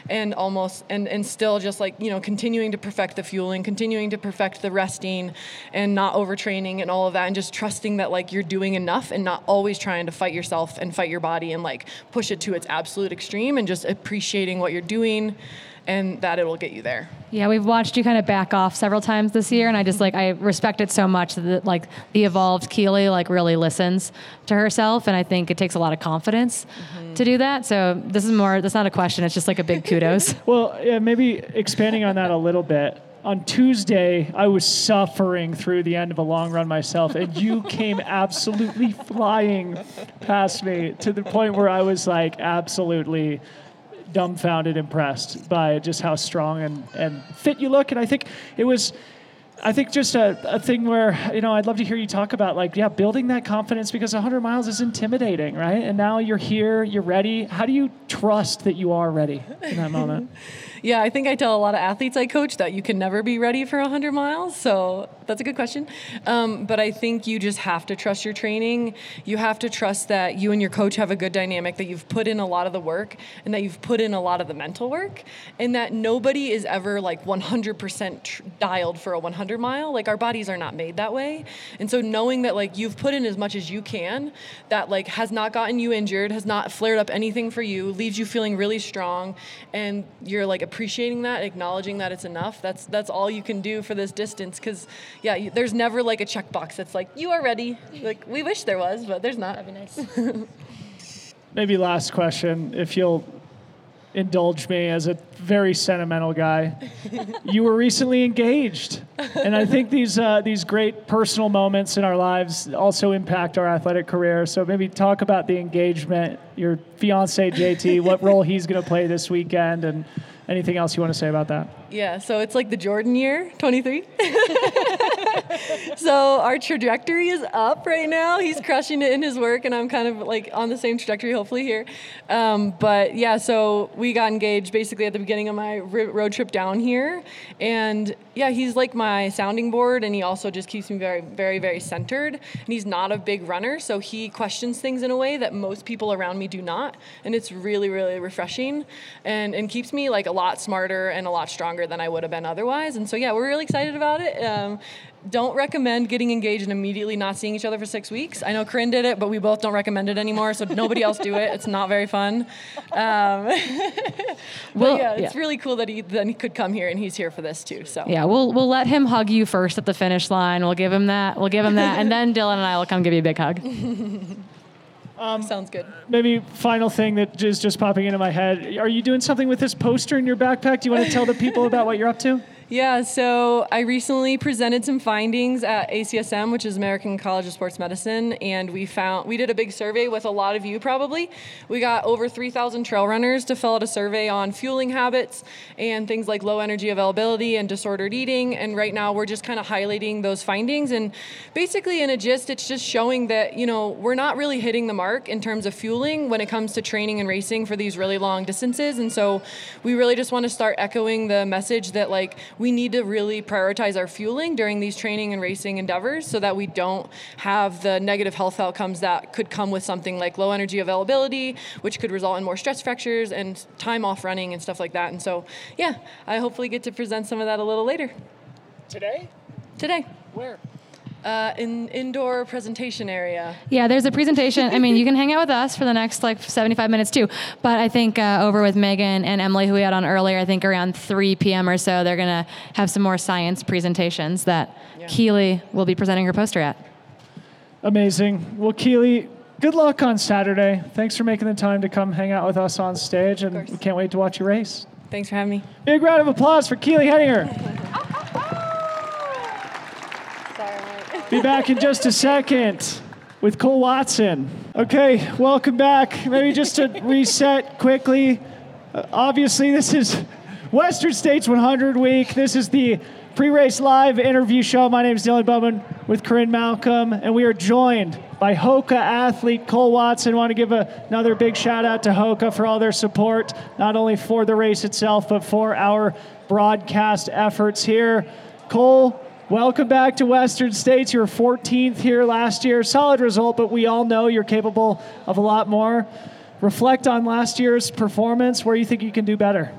And almost and, and still just like, you know, continuing to perfect the fueling, continuing to perfect the resting and not overtraining and all of that and just trusting that like you're doing enough and not always trying to fight yourself and fight your body and like push it to its absolute extreme and just appreciating what you're doing and that it'll get you there. Yeah, we've watched you kind of back off several times this year, and I just like I respect it so much that like the evolved Keely like really listens to herself, and I think it takes a lot of confidence mm-hmm. to do that. So this is more. That's not a question. It's just like a big kudos. [laughs] well, yeah, maybe expanding on that a little bit. On Tuesday, I was suffering through the end of a long run myself, and you came absolutely flying past me to the point where I was like, absolutely dumbfounded, impressed by just how strong and, and fit you look. And I think it was, I think just a, a thing where, you know, I'd love to hear you talk about like, yeah, building that confidence because 100 miles is intimidating, right? And now you're here, you're ready. How do you trust that you are ready in that moment? [laughs] Yeah, I think I tell a lot of athletes I coach that you can never be ready for 100 miles. So that's a good question. Um, but I think you just have to trust your training. You have to trust that you and your coach have a good dynamic, that you've put in a lot of the work, and that you've put in a lot of the mental work, and that nobody is ever like 100% tr- dialed for a 100 mile. Like our bodies are not made that way. And so knowing that like you've put in as much as you can, that like has not gotten you injured, has not flared up anything for you, leaves you feeling really strong, and you're like appreciating that, acknowledging that it's enough. That's that's all you can do for this distance because yeah, you, there's never like a checkbox that's like you are ready. Like we wish there was, but there's not. That'd be nice. [laughs] Maybe last question, if you'll indulge me as a very sentimental guy. [laughs] you were recently engaged, and I think these uh, these great personal moments in our lives also impact our athletic career. So maybe talk about the engagement, your fiance JT, what role he's going to play this weekend, and anything else you want to say about that. Yeah, so it's like the Jordan year, 23. [laughs] so our trajectory is up right now. He's crushing it in his work, and I'm kind of like on the same trajectory, hopefully, here. Um, but yeah, so we got engaged basically at the beginning of my road trip down here. And yeah, he's like my sounding board, and he also just keeps me very, very, very centered. And he's not a big runner, so he questions things in a way that most people around me do not. And it's really, really refreshing and, and keeps me like a lot smarter and a lot stronger than I would have been otherwise. And so, yeah, we're really excited about it. Um, don't recommend getting engaged and immediately not seeing each other for six weeks. I know Corinne did it, but we both don't recommend it anymore. So nobody else do it. It's not very fun. Um, [laughs] well, yeah, it's yeah. really cool that he then he could come here and he's here for this too. So yeah, we'll we'll let him hug you first at the finish line. We'll give him that. We'll give him that, and then Dylan and I will come give you a big hug. [laughs] Um, Sounds good. Maybe final thing that is just popping into my head. Are you doing something with this poster in your backpack? Do you want to tell the people about what you're up to? Yeah, so I recently presented some findings at ACSM, which is American College of Sports Medicine, and we found we did a big survey with a lot of you probably. We got over 3,000 trail runners to fill out a survey on fueling habits and things like low energy availability and disordered eating. And right now we're just kind of highlighting those findings. And basically, in a gist, it's just showing that you know we're not really hitting the mark in terms of fueling when it comes to training and racing for these really long distances. And so we really just want to start echoing the message that like we need to really prioritize our fueling during these training and racing endeavors so that we don't have the negative health outcomes that could come with something like low energy availability, which could result in more stress fractures and time off running and stuff like that. And so, yeah, I hopefully get to present some of that a little later. Today? Today. Where? Uh, in indoor presentation area. Yeah, there's a presentation. I mean, you can hang out with us for the next like 75 minutes too. But I think uh, over with Megan and Emily, who we had on earlier, I think around 3 p.m. or so, they're gonna have some more science presentations that yeah. Keely will be presenting her poster at. Amazing. Well, Keely, good luck on Saturday. Thanks for making the time to come hang out with us on stage, and we can't wait to watch you race. Thanks for having me. Big round of applause for Keely Henninger. [laughs] Be back in just a second with Cole Watson. Okay, welcome back. Maybe just to reset quickly. Uh, obviously, this is Western States 100 week. This is the pre race live interview show. My name is Dylan Bowman with Corinne Malcolm, and we are joined by Hoka athlete Cole Watson. Want to give a, another big shout out to Hoka for all their support, not only for the race itself, but for our broadcast efforts here. Cole, Welcome back to Western States. You were 14th here last year. Solid result, but we all know you're capable of a lot more. Reflect on last year's performance. Where you think you can do better?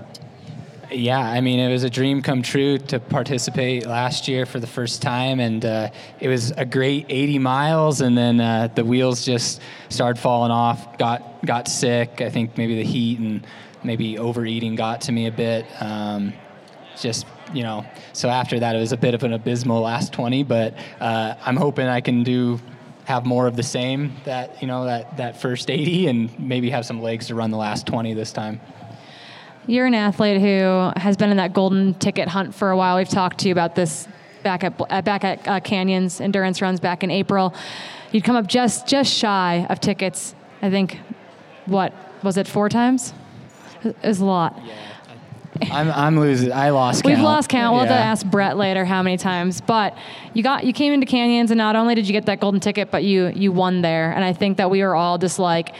Yeah, I mean, it was a dream come true to participate last year for the first time, and uh, it was a great 80 miles, and then uh, the wheels just started falling off. Got got sick. I think maybe the heat and maybe overeating got to me a bit. Um, just you know, so after that, it was a bit of an abysmal last 20, but uh, I'm hoping I can do have more of the same that you know that that first 80 and maybe have some legs to run the last 20 this time. You're an athlete who has been in that golden ticket hunt for a while. We've talked to you about this back at uh, back at uh, Canyons endurance runs back in April. You'd come up just just shy of tickets. I think what was it four times? It was a lot. Yeah. I'm, I'm losing. I lost count. We've lost count. We'll yeah. have to ask Brett later how many times. But you got you came into Canyons, and not only did you get that golden ticket, but you you won there. And I think that we were all just like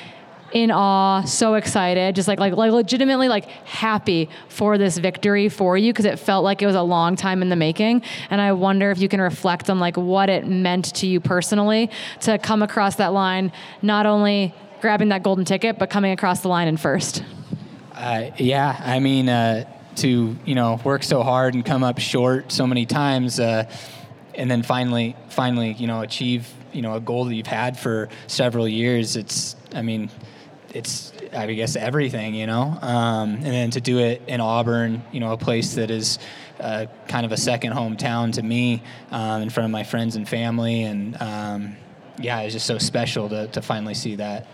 in awe, so excited, just like like like legitimately like happy for this victory for you because it felt like it was a long time in the making. And I wonder if you can reflect on like what it meant to you personally to come across that line, not only grabbing that golden ticket, but coming across the line in first. Uh, yeah, I mean, uh, to you know work so hard and come up short so many times, uh, and then finally, finally, you know, achieve you know a goal that you've had for several years. It's, I mean, it's I guess everything, you know, um, and then to do it in Auburn, you know, a place that is uh, kind of a second hometown to me, um, in front of my friends and family, and um, yeah, it's just so special to, to finally see that,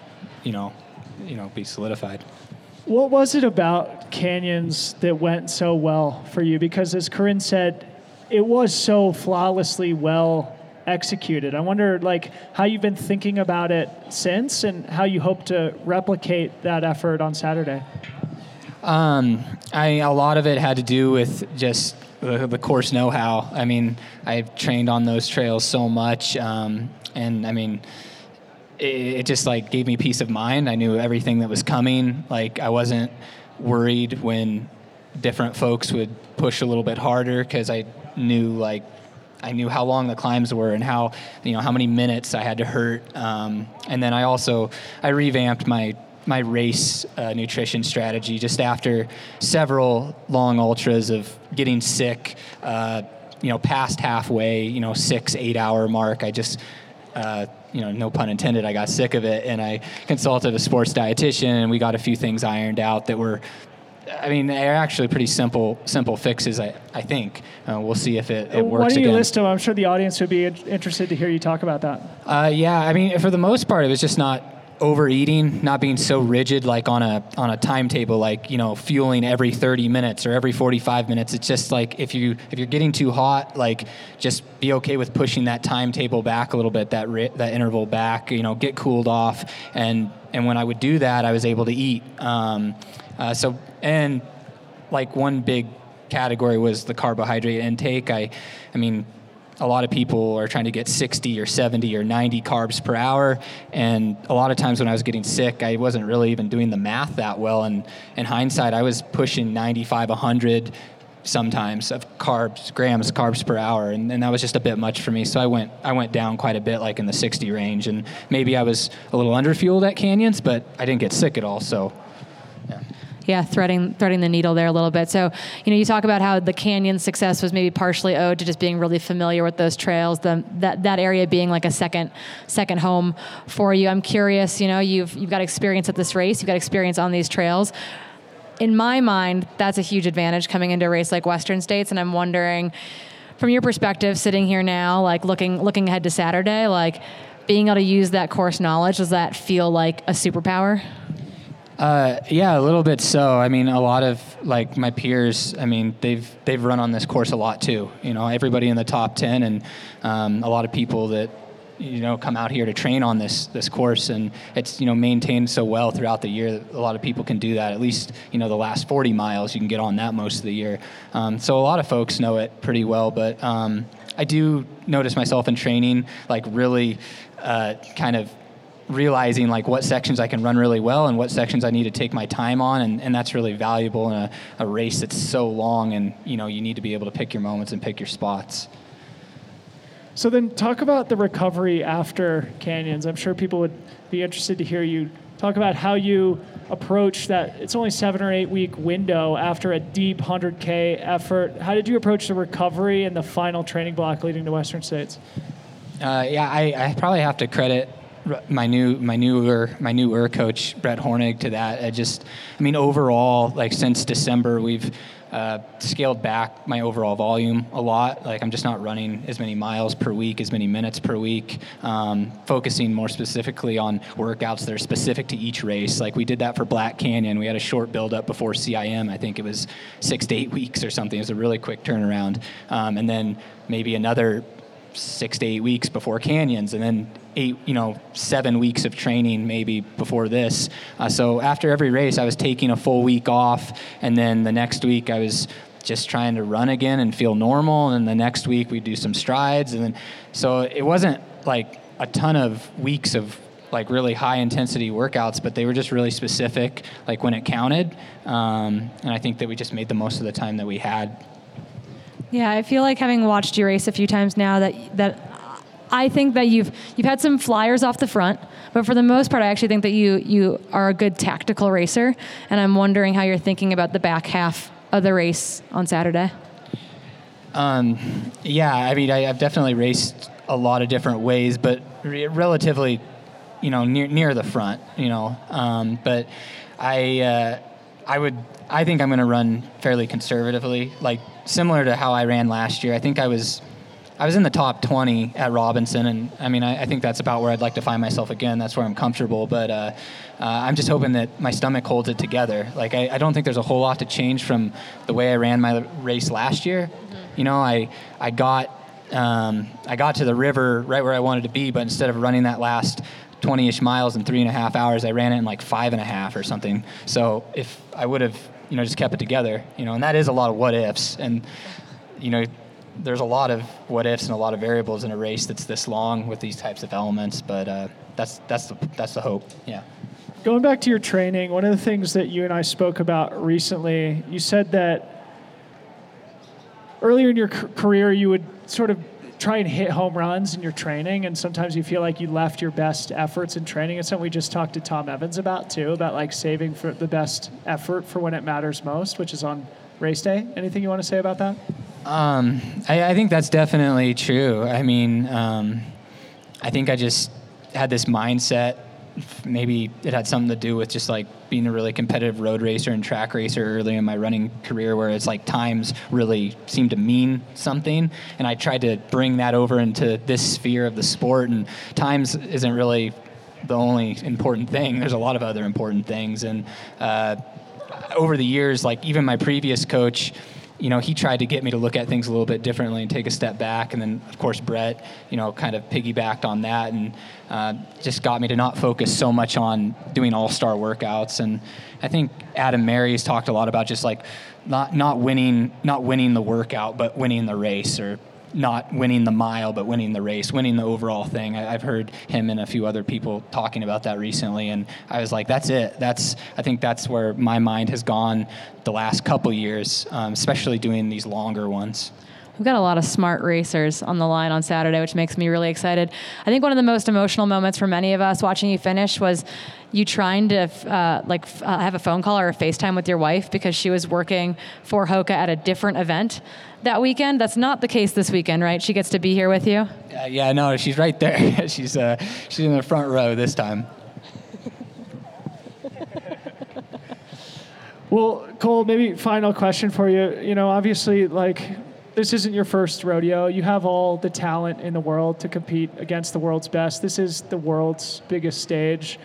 you know, you know, be solidified. What was it about Canyons that went so well for you? Because as Corinne said, it was so flawlessly well executed. I wonder, like, how you've been thinking about it since, and how you hope to replicate that effort on Saturday. Um, I a lot of it had to do with just the, the course know-how. I mean, I've trained on those trails so much, um, and I mean it, it just like gave me peace of mind. I knew everything that was coming. Like I wasn't worried when different folks would push a little bit harder because I knew like I knew how long the climbs were and how you know how many minutes I had to hurt. Um, and then I also I revamped my my race uh, nutrition strategy just after several long ultras of getting sick. Uh, you know, past halfway, you know, six eight hour mark. I just uh, you know, no pun intended, I got sick of it and I consulted a sports dietitian and we got a few things ironed out that were I mean, they're actually pretty simple, simple fixes. I, I think uh, we'll see if it, it works. Why don't you again. list them? I'm sure the audience would be interested to hear you talk about that. Uh, yeah, I mean, for the most part, it was just not overeating, not being so rigid like on a on a timetable, like you know, fueling every 30 minutes or every 45 minutes. It's just like if you if you're getting too hot, like just be okay with pushing that timetable back a little bit, that ri- that interval back. You know, get cooled off, and and when I would do that, I was able to eat. Um, uh, so and like one big category was the carbohydrate intake. I, I mean, a lot of people are trying to get 60 or 70 or 90 carbs per hour. And a lot of times when I was getting sick, I wasn't really even doing the math that well. And in hindsight, I was pushing 95, 100 sometimes of carbs, grams, carbs per hour. And, and that was just a bit much for me. So I went, I went down quite a bit, like in the 60 range. And maybe I was a little underfueled at canyons, but I didn't get sick at all. So yeah, threading threading the needle there a little bit. So, you know, you talk about how the canyon success was maybe partially owed to just being really familiar with those trails, the, that that area being like a second second home for you. I'm curious, you know, you've you've got experience at this race, you've got experience on these trails. In my mind, that's a huge advantage coming into a race like Western States, and I'm wondering, from your perspective, sitting here now, like looking looking ahead to Saturday, like being able to use that course knowledge, does that feel like a superpower? Uh, yeah, a little bit so. I mean, a lot of like my peers. I mean, they've they've run on this course a lot too. You know, everybody in the top ten, and um, a lot of people that you know come out here to train on this this course, and it's you know maintained so well throughout the year. That a lot of people can do that. At least you know the last 40 miles, you can get on that most of the year. Um, so a lot of folks know it pretty well, but. Um, I do notice myself in training, like really uh, kind of realizing like what sections I can run really well and what sections I need to take my time on and, and that's really valuable in a, a race that's so long and you know you need to be able to pick your moments and pick your spots. So then talk about the recovery after canyons. I'm sure people would be interested to hear you talk about how you approach that it's only seven or eight week window after a deep 100k effort how did you approach the recovery and the final training block leading to western states uh, yeah I, I probably have to credit my new my newer my newer coach Brett Hornig to that. I just I mean overall like since December we've uh, scaled back my overall volume a lot. Like I'm just not running as many miles per week, as many minutes per week. Um, focusing more specifically on workouts that are specific to each race. Like we did that for Black Canyon. We had a short build up before CIM. I think it was six to eight weeks or something. It was a really quick turnaround. Um, and then maybe another six to eight weeks before canyons and then eight you know seven weeks of training maybe before this uh, so after every race i was taking a full week off and then the next week i was just trying to run again and feel normal and the next week we'd do some strides and then so it wasn't like a ton of weeks of like really high intensity workouts, but they were just really specific, like when it counted. Um, and I think that we just made the most of the time that we had. Yeah, I feel like having watched you race a few times now that that I think that you've you've had some flyers off the front, but for the most part, I actually think that you you are a good tactical racer, and I'm wondering how you're thinking about the back half of the race on Saturday. Um, yeah, I mean, I, have definitely raced a lot of different ways, but re- relatively, you know, near near the front, you know. Um, but I uh, I would I think I'm going to run fairly conservatively, like similar to how I ran last year. I think I was I was in the top 20 at Robinson, and I mean, I, I, think that's about where I'd like to find myself again. That's where I'm comfortable, but uh, uh, I'm just hoping that my stomach holds it together. Like, I, I, don't think there's a whole lot to change from the way I ran my race last year. Mm-hmm. You know, I I got um, I got to the river right where I wanted to be, but instead of running that last 20-ish miles in three and a half hours, I ran it in like five and a half or something. So if I would have, you know, just kept it together, you know, and that is a lot of what ifs, and you know there's a lot of what ifs and a lot of variables in a race that's this long with these types of elements. But uh, that's that's the that's the hope. Yeah. Going back to your training, one of the things that you and I spoke about recently, you said that earlier in your career you would sort of try and hit home runs in your training, and sometimes you feel like you left your best efforts in training. It's something we just talked to Tom Evans about too, about like saving for the best effort for when it matters most, which is on race day. Anything you want to say about that? Um, I, I, think that's definitely true. I mean, um, I think I just had this mindset. Maybe it had something to do with just like being a really competitive road racer and track racer early in my running career, where it's like times really seem to mean something. And I tried to bring that over into this sphere of the sport, and times isn't really the only important thing. There's a lot of other important things. And uh, over the years, like even my previous coach, you know, he tried to get me to look at things a little bit differently and take a step back. And then, of course, Brett, you know, kind of piggybacked on that and uh, just got me to not focus so much on doing all star workouts. And I think Adam Merry's talked a lot about just like not not winning not winning the workout, but winning the race or not winning the mile, but winning the race, winning the overall thing. I, have heard him and a few other people talking about that recently, and I was like, that's it. That's I think that's where my mind has gone the last couple years, um, especially doing these longer ones. We've got a lot of smart racers on the line on Saturday, which makes me really excited. I think one of the most emotional moments for many of us watching you finish was you trying to uh, like uh, have a phone call or a FaceTime with your wife because she was working for Hoka at a different event that weekend. That's not the case this weekend, right? She gets to be here with you. Uh, yeah, no, she's right there. [laughs] she's uh, she's in the front row this time. well, Cole, maybe final question for you. You know, obviously, like this isn't your first rodeo. You have all the talent in the world to compete against the world's best. This is the world's biggest stage.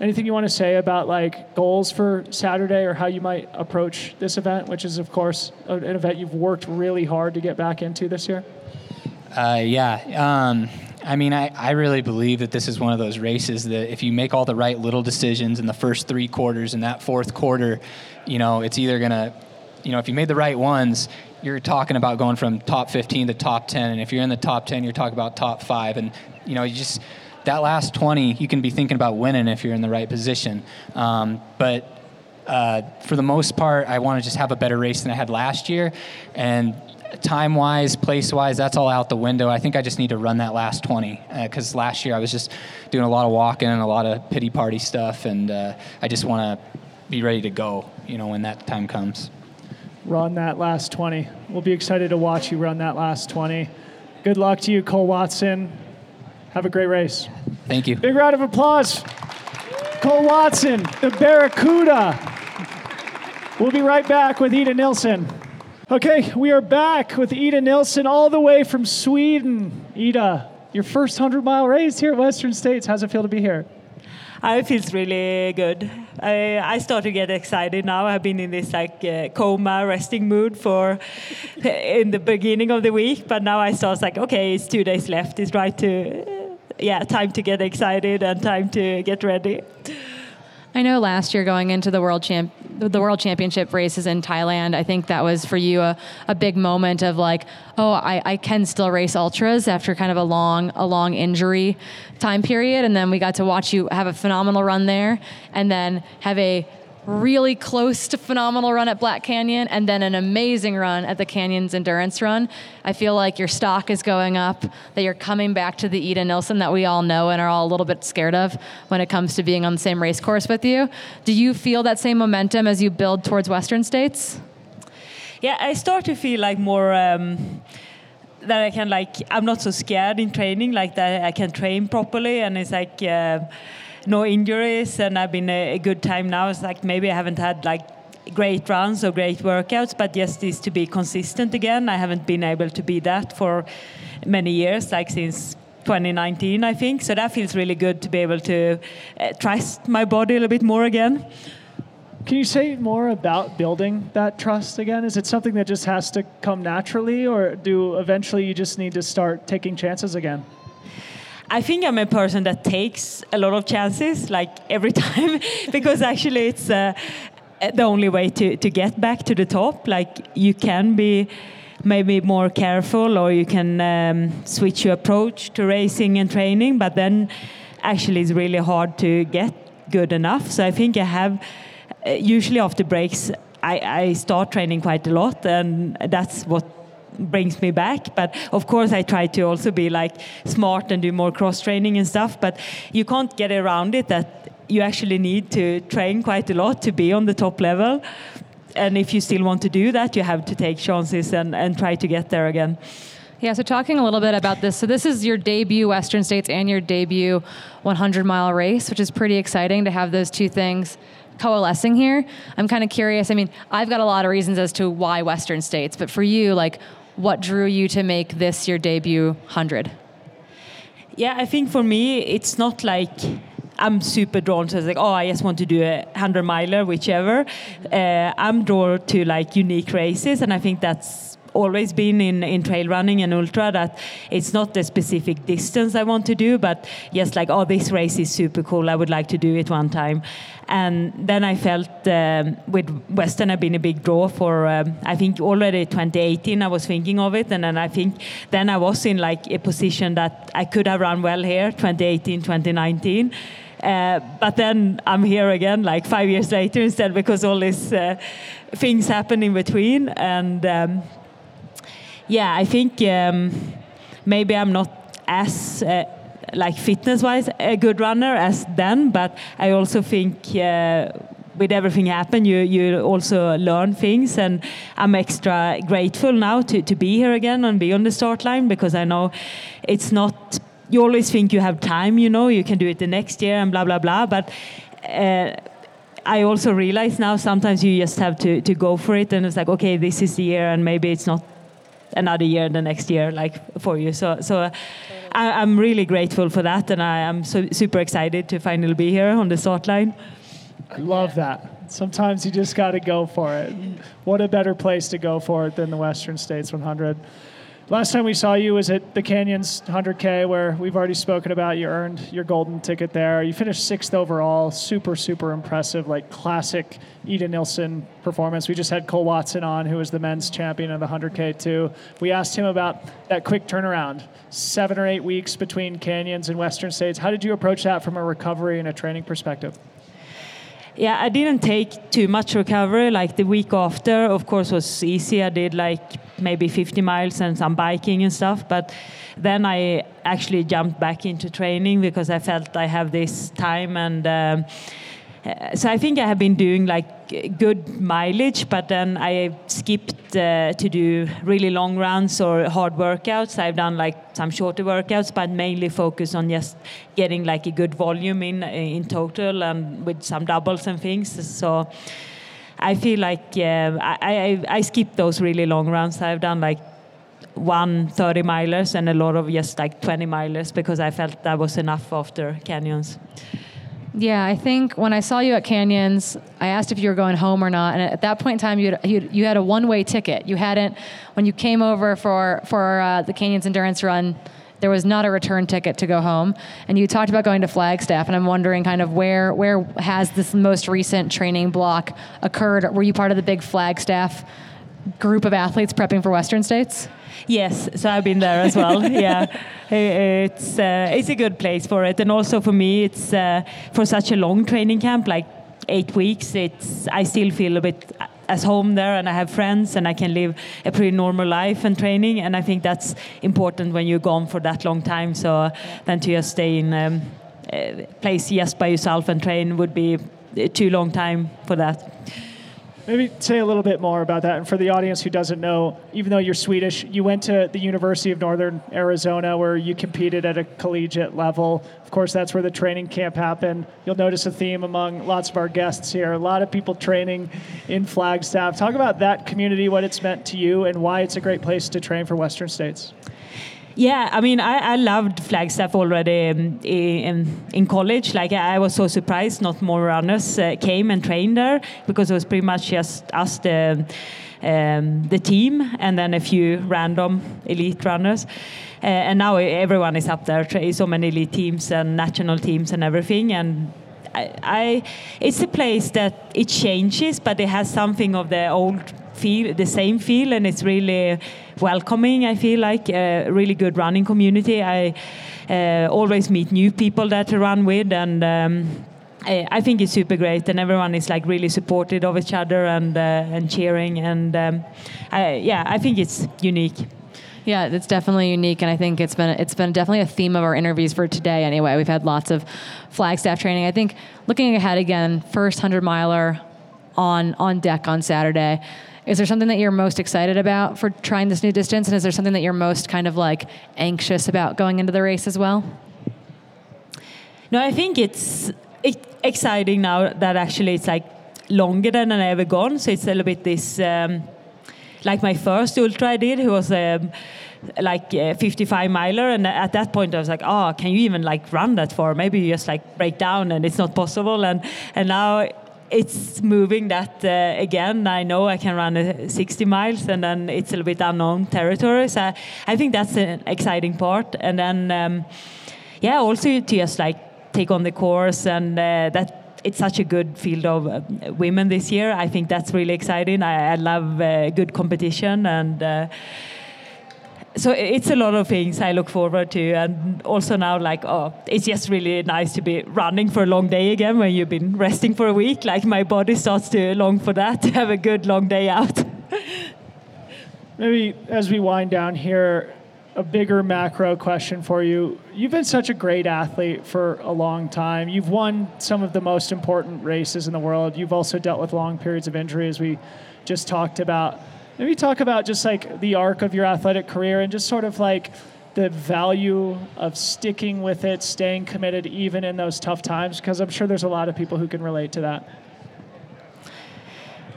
Anything you want to say about like goals for Saturday or how you might approach this event, which is of course an event you've worked really hard to get back into this year? Uh, yeah. Um, I mean, I, I really believe that this is one of those races that if you make all the right little decisions in the first three quarters, and that fourth quarter, you know, it's either going to, you know, if you made the right ones, you're talking about going from top 15 to top 10 and if you're in the top 10 you're talking about top 5 and you know you just that last 20 you can be thinking about winning if you're in the right position. Um, but uh, for the most part i want to just have a better race than i had last year. And time wise place wise that's all out the window. I think i just need to run that last 20 because uh, last year i was just doing a lot of walking and a lot of pity party stuff. And uh, i just want to be ready to go you know when that time comes run that last 20. We'll be excited to watch you run that last 20. Good luck to you, Cole Watson. Have a great race. Thank you. Big round of applause. Cole Watson, the Barracuda. We'll be right back with Ida Nilsson. Okay, we are back with Ida Nilsson all the way from Sweden. Ida, your first 100 mile race here at Western States. How's it feel to be here? It feels really good. I, I start to get excited now. I've been in this like uh, coma resting mood for in the beginning of the week, but now I start like, okay, it's two days left. It's right to, uh, yeah, time to get excited and time to get ready. I know last year going into the world champ, the World Championship races in Thailand. I think that was for you a, a big moment of like, oh, I, I can still race ultras after kind of a long a long injury time period. And then we got to watch you have a phenomenal run there, and then have a really close to phenomenal run at Black Canyon and then an amazing run at the Canyons Endurance Run. I feel like your stock is going up, that you're coming back to the Ida Nilsson that we all know and are all a little bit scared of when it comes to being on the same race course with you. Do you feel that same momentum as you build towards Western States? Yeah, I start to feel like more. Um, that I can like, I'm not so scared in training, like that I can train properly, and it's like, uh, no injuries, and I've been a, a good time now. It's like maybe I haven't had like great runs or great workouts, but just is to be consistent again. I haven't been able to be that for many years, like since 2019, I think. So that feels really good to be able to uh, trust my body a little bit more again. Can you say more about building that trust again? Is it something that just has to come naturally, or do eventually you just need to start taking chances again? I think I'm a person that takes a lot of chances, like every [laughs] time, because actually it's uh, the only way to, to get back to the top. Like you can be maybe more careful, or you can um, switch your approach to racing and training, but then actually it's really hard to get good enough. So I think I have, uh, usually after breaks, I, I start training quite a lot, and that's what brings me back. But of course, I try to also be like smart and do more cross training and stuff. But you can't get around it that you actually need to train quite a lot to be on the top level. And if you still want to do that, you have to take chances and, and try to get there again. Yeah, so talking a little bit about this. So, this is your debut Western States and your debut 100 mile race, which is pretty exciting to have those two things coalescing here. I'm kind of curious. I mean, I've got a lot of reasons as to why Western States, but for you, like, what drew you to make this your debut 100? Yeah, I think for me, it's not like I'm super drawn to like, oh, I just want to do a 100 miler, whichever. Uh, I'm drawn to like unique races, and I think that's always been in, in trail running and ultra that it's not the specific distance I want to do, but just like, oh, this race is super cool. I would like to do it one time. And then I felt um, with Western, I've been a big draw for, um, I think already 2018, I was thinking of it. And then I think then I was in like a position that I could have run well here, 2018, 2019. Uh, but then I'm here again, like five years later instead, because all these uh, things happen in between. And um, yeah, I think um, maybe I'm not as uh, like fitness-wise a good runner as then, but I also think. Uh, with everything happen, you you also learn things, and I'm extra grateful now to, to be here again and be on the start line because I know it's not. You always think you have time, you know, you can do it the next year and blah blah blah, but. Uh, I also realize now sometimes you just have to, to go for it and it's like okay this is the year and maybe it's not another year the next year like for you so so I, am really grateful for that and I am so, super excited to finally be here on the start line. I love that. Sometimes you just got to go for it. What a better place to go for it than the Western States 100 Last time we saw you was at the Canyons 100K, where we've already spoken about. You earned your golden ticket there. You finished sixth overall. Super, super impressive, like classic Ida Nilsson performance. We just had Cole Watson on, who was the men's champion of the 100K too. We asked him about that quick turnaround, seven or eight weeks between Canyons and Western States. How did you approach that from a recovery and a training perspective? Yeah, I didn't take too much recovery. Like the week after, of course, was easy. I did like maybe 50 miles and some biking and stuff. But then I actually jumped back into training because I felt I have this time and. Um, uh, so I think I have been doing like good mileage, but then I skipped uh, to do really long runs or hard workouts. I've done like some shorter workouts, but mainly focus on just getting like a good volume in in total and with some doubles and things. So I feel like uh, I, I I skipped those really long runs. I've done like one 30 milers and a lot of just like 20 milers because I felt that was enough after canyons. Yeah, I think when I saw you at Canyons, I asked if you were going home or not, and at that point in time, you had, you had a one-way ticket. You hadn't, when you came over for for uh, the Canyons endurance run, there was not a return ticket to go home. And you talked about going to Flagstaff, and I'm wondering kind of where where has this most recent training block occurred? Were you part of the big Flagstaff group of athletes prepping for Western States? Yes, so I've been there as well. [laughs] yeah, it's uh, it's a good place for it, and also for me, it's uh, for such a long training camp, like eight weeks. It's I still feel a bit as home there, and I have friends, and I can live a pretty normal life and training, and I think that's important when you're gone for that long time. So then to just stay in um, a place just by yourself and train would be too long time for that. Maybe say a little bit more about that. And for the audience who doesn't know, even though you're Swedish, you went to the University of Northern Arizona where you competed at a collegiate level. Of course, that's where the training camp happened. You'll notice a theme among lots of our guests here. A lot of people training in Flagstaff. Talk about that community, what it's meant to you, and why it's a great place to train for Western States. Yeah, I mean, I, I loved Flagstaff already um, in, in college. Like, I was so surprised not more runners uh, came and trained there because it was pretty much just us, the, um, the team, and then a few random elite runners. Uh, and now everyone is up there, so many elite teams and national teams and everything. And I, I, it's a place that it changes, but it has something of the old feel, the same feel, and it's really welcoming. I feel like a really good running community. I uh, always meet new people that to run with, and um, I, think it's super great. And everyone is like really supportive of each other and uh, and cheering. And um, I, yeah, I think it's unique. Yeah, it's definitely unique, and I think it's been it's been definitely a theme of our interviews for today. Anyway, we've had lots of Flagstaff training. I think looking ahead again, first hundred miler on on deck on Saturday. Is there something that you're most excited about for trying this new distance? And is there something that you're most kind of like anxious about going into the race as well? No, I think it's exciting now that actually it's like longer than I've ever gone. So it's a little bit this, um, like my first ultra I did, who was um, like a 55 miler, and at that point I was like, oh, can you even like run that far? Maybe you just like break down and it's not possible. And and now it's moving that uh, again. I know I can run uh, 60 miles, and then it's a little bit unknown territory. So I, think that's an exciting part. And then, um, yeah, also to just like take on the course, and uh, that it's such a good field of uh, women this year. I think that's really exciting. I, I love uh, good competition and uh, so it's a lot of things I look forward to, and also now like oh, it's just really nice to be running for a long day again when you've been resting for a week. Like my body starts to long for that [laughs] to have a good long day out. [laughs] Maybe as we wind down here, a bigger macro question for you. You've been such a great athlete for a long time. You've won some of the most important races in the world. You've also dealt with long periods of injury, as we just talked about Maybe talk about just like the arc of your athletic career and just sort of like the value of sticking with it, staying committed even in those tough times, because I'm sure there's a lot of people who can relate to that.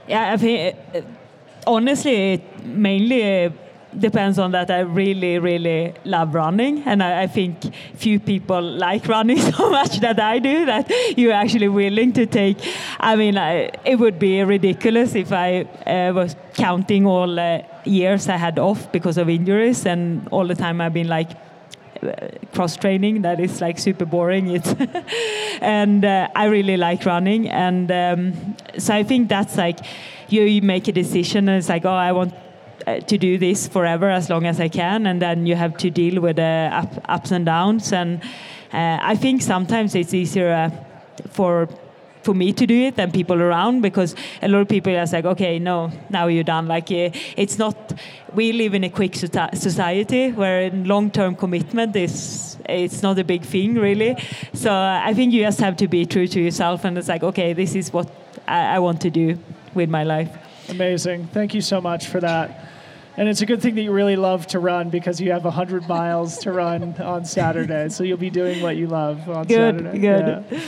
Yeah, I think honestly, mainly depends on that I really, really love running, and I, I, think few people like running [laughs] so much that I do that you're actually willing to take. I mean, I, it would be ridiculous if I uh, was counting all uh, years I had off because of injuries, and all the time I've been like uh, cross training that is like super boring it's [laughs] and uh, i really like running and um, so i think that's like you, you make a decision and it's like oh i want to do this forever as long as I can, and then you have to deal with the up, ups and downs. And uh, I think sometimes it's easier uh, for for me to do it than people around because a lot of people are like, okay, no, now you're done. Like uh, it's not. We live in a quick society where long-term commitment is it's not a big thing really. So I think you just have to be true to yourself, and it's like, okay, this is what I, I want to do with my life. Amazing. Thank you so much for that. And it's a good thing that you really love to run because you have 100 [laughs] miles to run on Saturday. So you'll be doing what you love on good, Saturday. Good, yeah.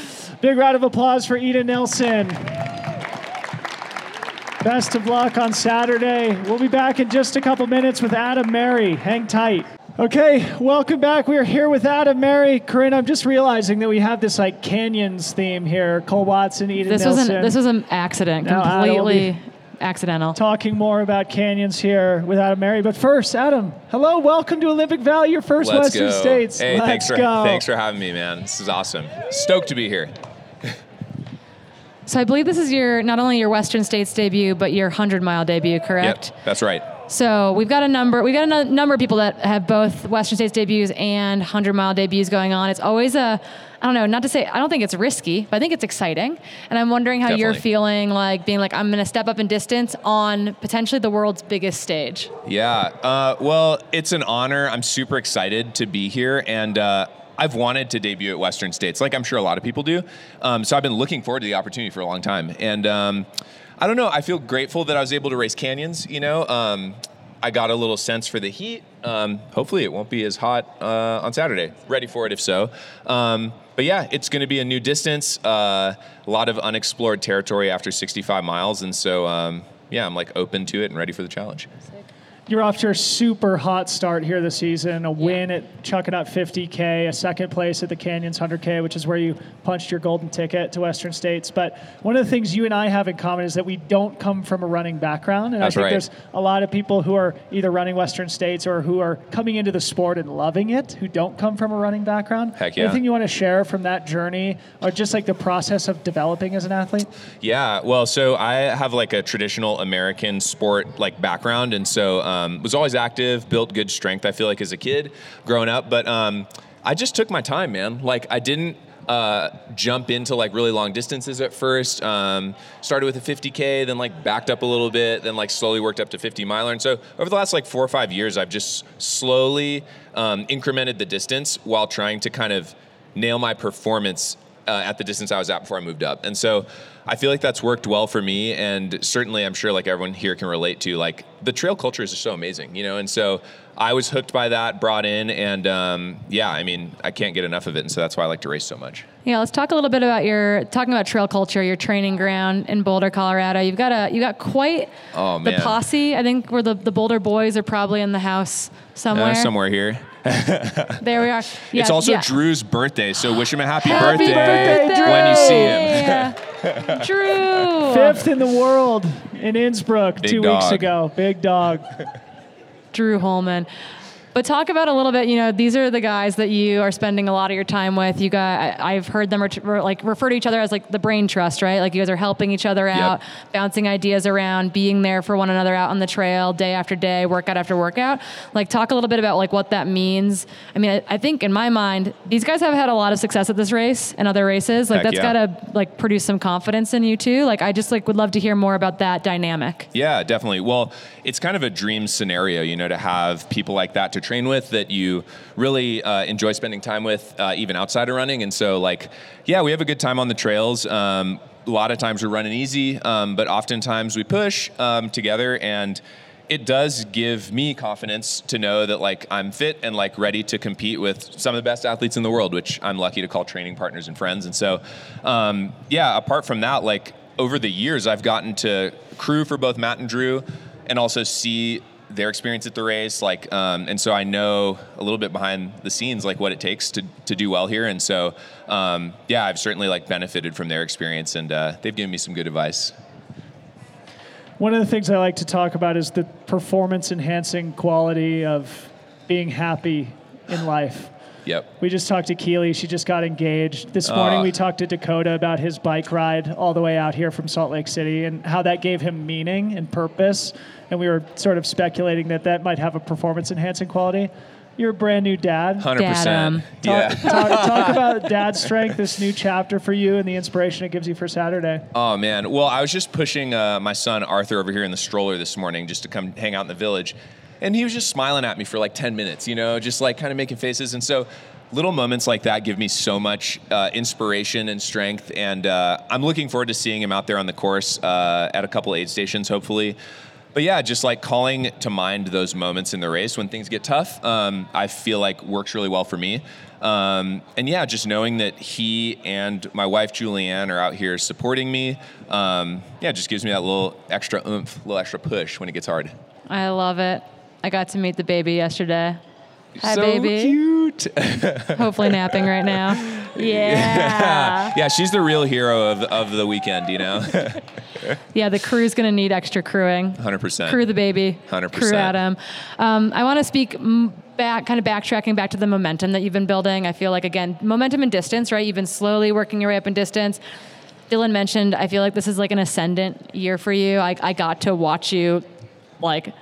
Big round of applause for Ida Nilsson. Best of luck on Saturday. We'll be back in just a couple minutes with Adam Merry. Hang tight. Okay, welcome back. We are here with Adam Merry. Corinne, I'm just realizing that we have this like canyons theme here. Cole Watson, Ida this Nilsson. Was an, this was an accident. Completely accidental. Talking more about canyons here with Adam Merry. But first, Adam, hello, welcome to Olympic Valley, your 1st Let's Western go. States. Hey, Let's thanks for go. thanks for having me, man. This is awesome. Stoked to be here. So I believe this is your not only your Western States debut, but your 100 mile debut, correct? Yep, that's right. So we've got a number. We've got a n- number of people that have both Western States debuts and 100 mile debuts going on. It's always a, I don't know, not to say I don't think it's risky, but I think it's exciting. And I'm wondering how you're feeling, like being like I'm going to step up in distance on potentially the world's biggest stage. Yeah. Uh, well, it's an honor. I'm super excited to be here, and uh, I've wanted to debut at Western States, like I'm sure a lot of people do. Um, so I've been looking forward to the opportunity for a long time, and um, I don't know. I feel grateful that I was able to race canyons. You know, um, I got a little sense for the heat. Um, hopefully, it won't be as hot uh, on Saturday. Ready for it if so. Um, but yeah, it's going to be a new distance, uh, a lot of unexplored territory after 65 miles, and so um, yeah, I'm like open to it and ready for the challenge. You're off to a super hot start here this season. A win at Chuckanut 50K, a second place at the Canyons 100K, which is where you punched your golden ticket to Western States. But one of the things you and I have in common is that we don't come from a running background. And That's I think right. there's a lot of people who are either running Western States or who are coming into the sport and loving it who don't come from a running background. Heck yeah. Anything you want to share from that journey or just like the process of developing as an athlete? Yeah, well, so I have like a traditional American sport like background, and so um, was always active, built good strength. I feel like as a kid growing up, but um, I just took my time, man. Like I didn't. Uh, jump into like really long distances at first. Um, started with a 50k, then like backed up a little bit, then like slowly worked up to 50 miler. And so over the last like four or five years, I've just slowly um, incremented the distance while trying to kind of nail my performance uh, at the distance I was at before I moved up. And so I feel like that's worked well for me. And certainly, I'm sure like everyone here can relate to like the trail culture is just so amazing, you know? And so I was hooked by that, brought in, and um, yeah, I mean, I can't get enough of it. And so that's why I like to race so much. Yeah, let's talk a little bit about your talking about trail culture, your training ground in Boulder, Colorado. You've got a you got quite Oh, the posse. I think where the, the Boulder boys are probably in the house somewhere. Uh, somewhere here. [laughs] There we are. [laughs] Yeah, it's also yeah. Drew's birthday, so wish him a happy, Happy birthday, when you see him. Yeah. [laughs] [laughs] Drew. Fifth in the world in Innsbruck Big two weeks ago. Big dog. Drew Holman. But talk about a little bit. You know, these are the guys that you are spending a lot of your time with. You got, I, I've heard them ret- re- like refer to each other as like the brain trust, right? Like you guys are helping each other out, bouncing ideas around, being there for one another out on the trail, day after day, workout after workout. Like talk a little bit about like what that means. I mean, I, I think in my mind, these guys have had a lot of success at this race and other races. Like Heck that's yeah. got to like produce some confidence in you too. Like I just like would love to hear more about that dynamic. Yeah, definitely. Well, it's kind of a dream scenario, you know, to have people like that to train with that you really uh, enjoy spending time with, uh, even outside of running. And so, like, yeah, we have a good time on the trails. Um, a lot of times we're running easy, um, but oftentimes we push um, together and it does give me confidence to know that like I'm fit and like ready to compete with some of the best athletes in the world, which I'm lucky to call training partners and friends. And so, um, yeah, apart from that, like over the years, I've gotten to crew for both Matt and Drew, and also see their experience at the race. Like, um, and so I know a little bit behind the scenes, like what it takes to to do well here. And so, um, yeah, I've certainly like benefited from their experience, and uh, they've given me some good advice. One of the things I like to talk about is the performance enhancing quality of being happy in life. Yep. We just talked to Keely. She just got engaged. This morning, Ah. we talked to Dakota about his bike ride all the way out here from Salt Lake City and how that gave him meaning and purpose. And we were sort of speculating that that might have a performance enhancing quality. You're a brand new dad. Hundred percent. Talk, Yeah. talk, talk about dad strength, this new chapter for you, and the inspiration it gives you for Saturday. Oh man. Well, I was just pushing uh, my son Arthur over here in the stroller this morning just to come hang out in the village, and he was just smiling at me for like 10 minutes, you know, just like kind of making faces. And so, little moments like that give me so much uh, inspiration and strength. And uh, I'm looking forward to seeing him out there on the course uh, at a couple aid stations, hopefully. But yeah, just like calling to mind those moments in the race when things get tough, um, I feel like works really well for me. Um, and yeah, just knowing that he and my wife Julianne are out here supporting me, um, yeah, just gives me that little extra oomph, little extra push when it gets hard. I love it. I got to meet the baby yesterday. Hi, So baby. cute. [laughs] Hopefully napping right now. [laughs] Yeah. yeah, she's the real hero of, of the weekend, you know? [laughs] yeah, the crew's going to need extra crewing. 100%. Crew the baby. 100%. Crew Adam. Um, I want to speak back, kind of backtracking back to the momentum that you've been building. I feel like, again, momentum and distance, right? You've been slowly working your way up in distance. Dylan mentioned, I feel like this is like an ascendant year for you. I, I got to watch you like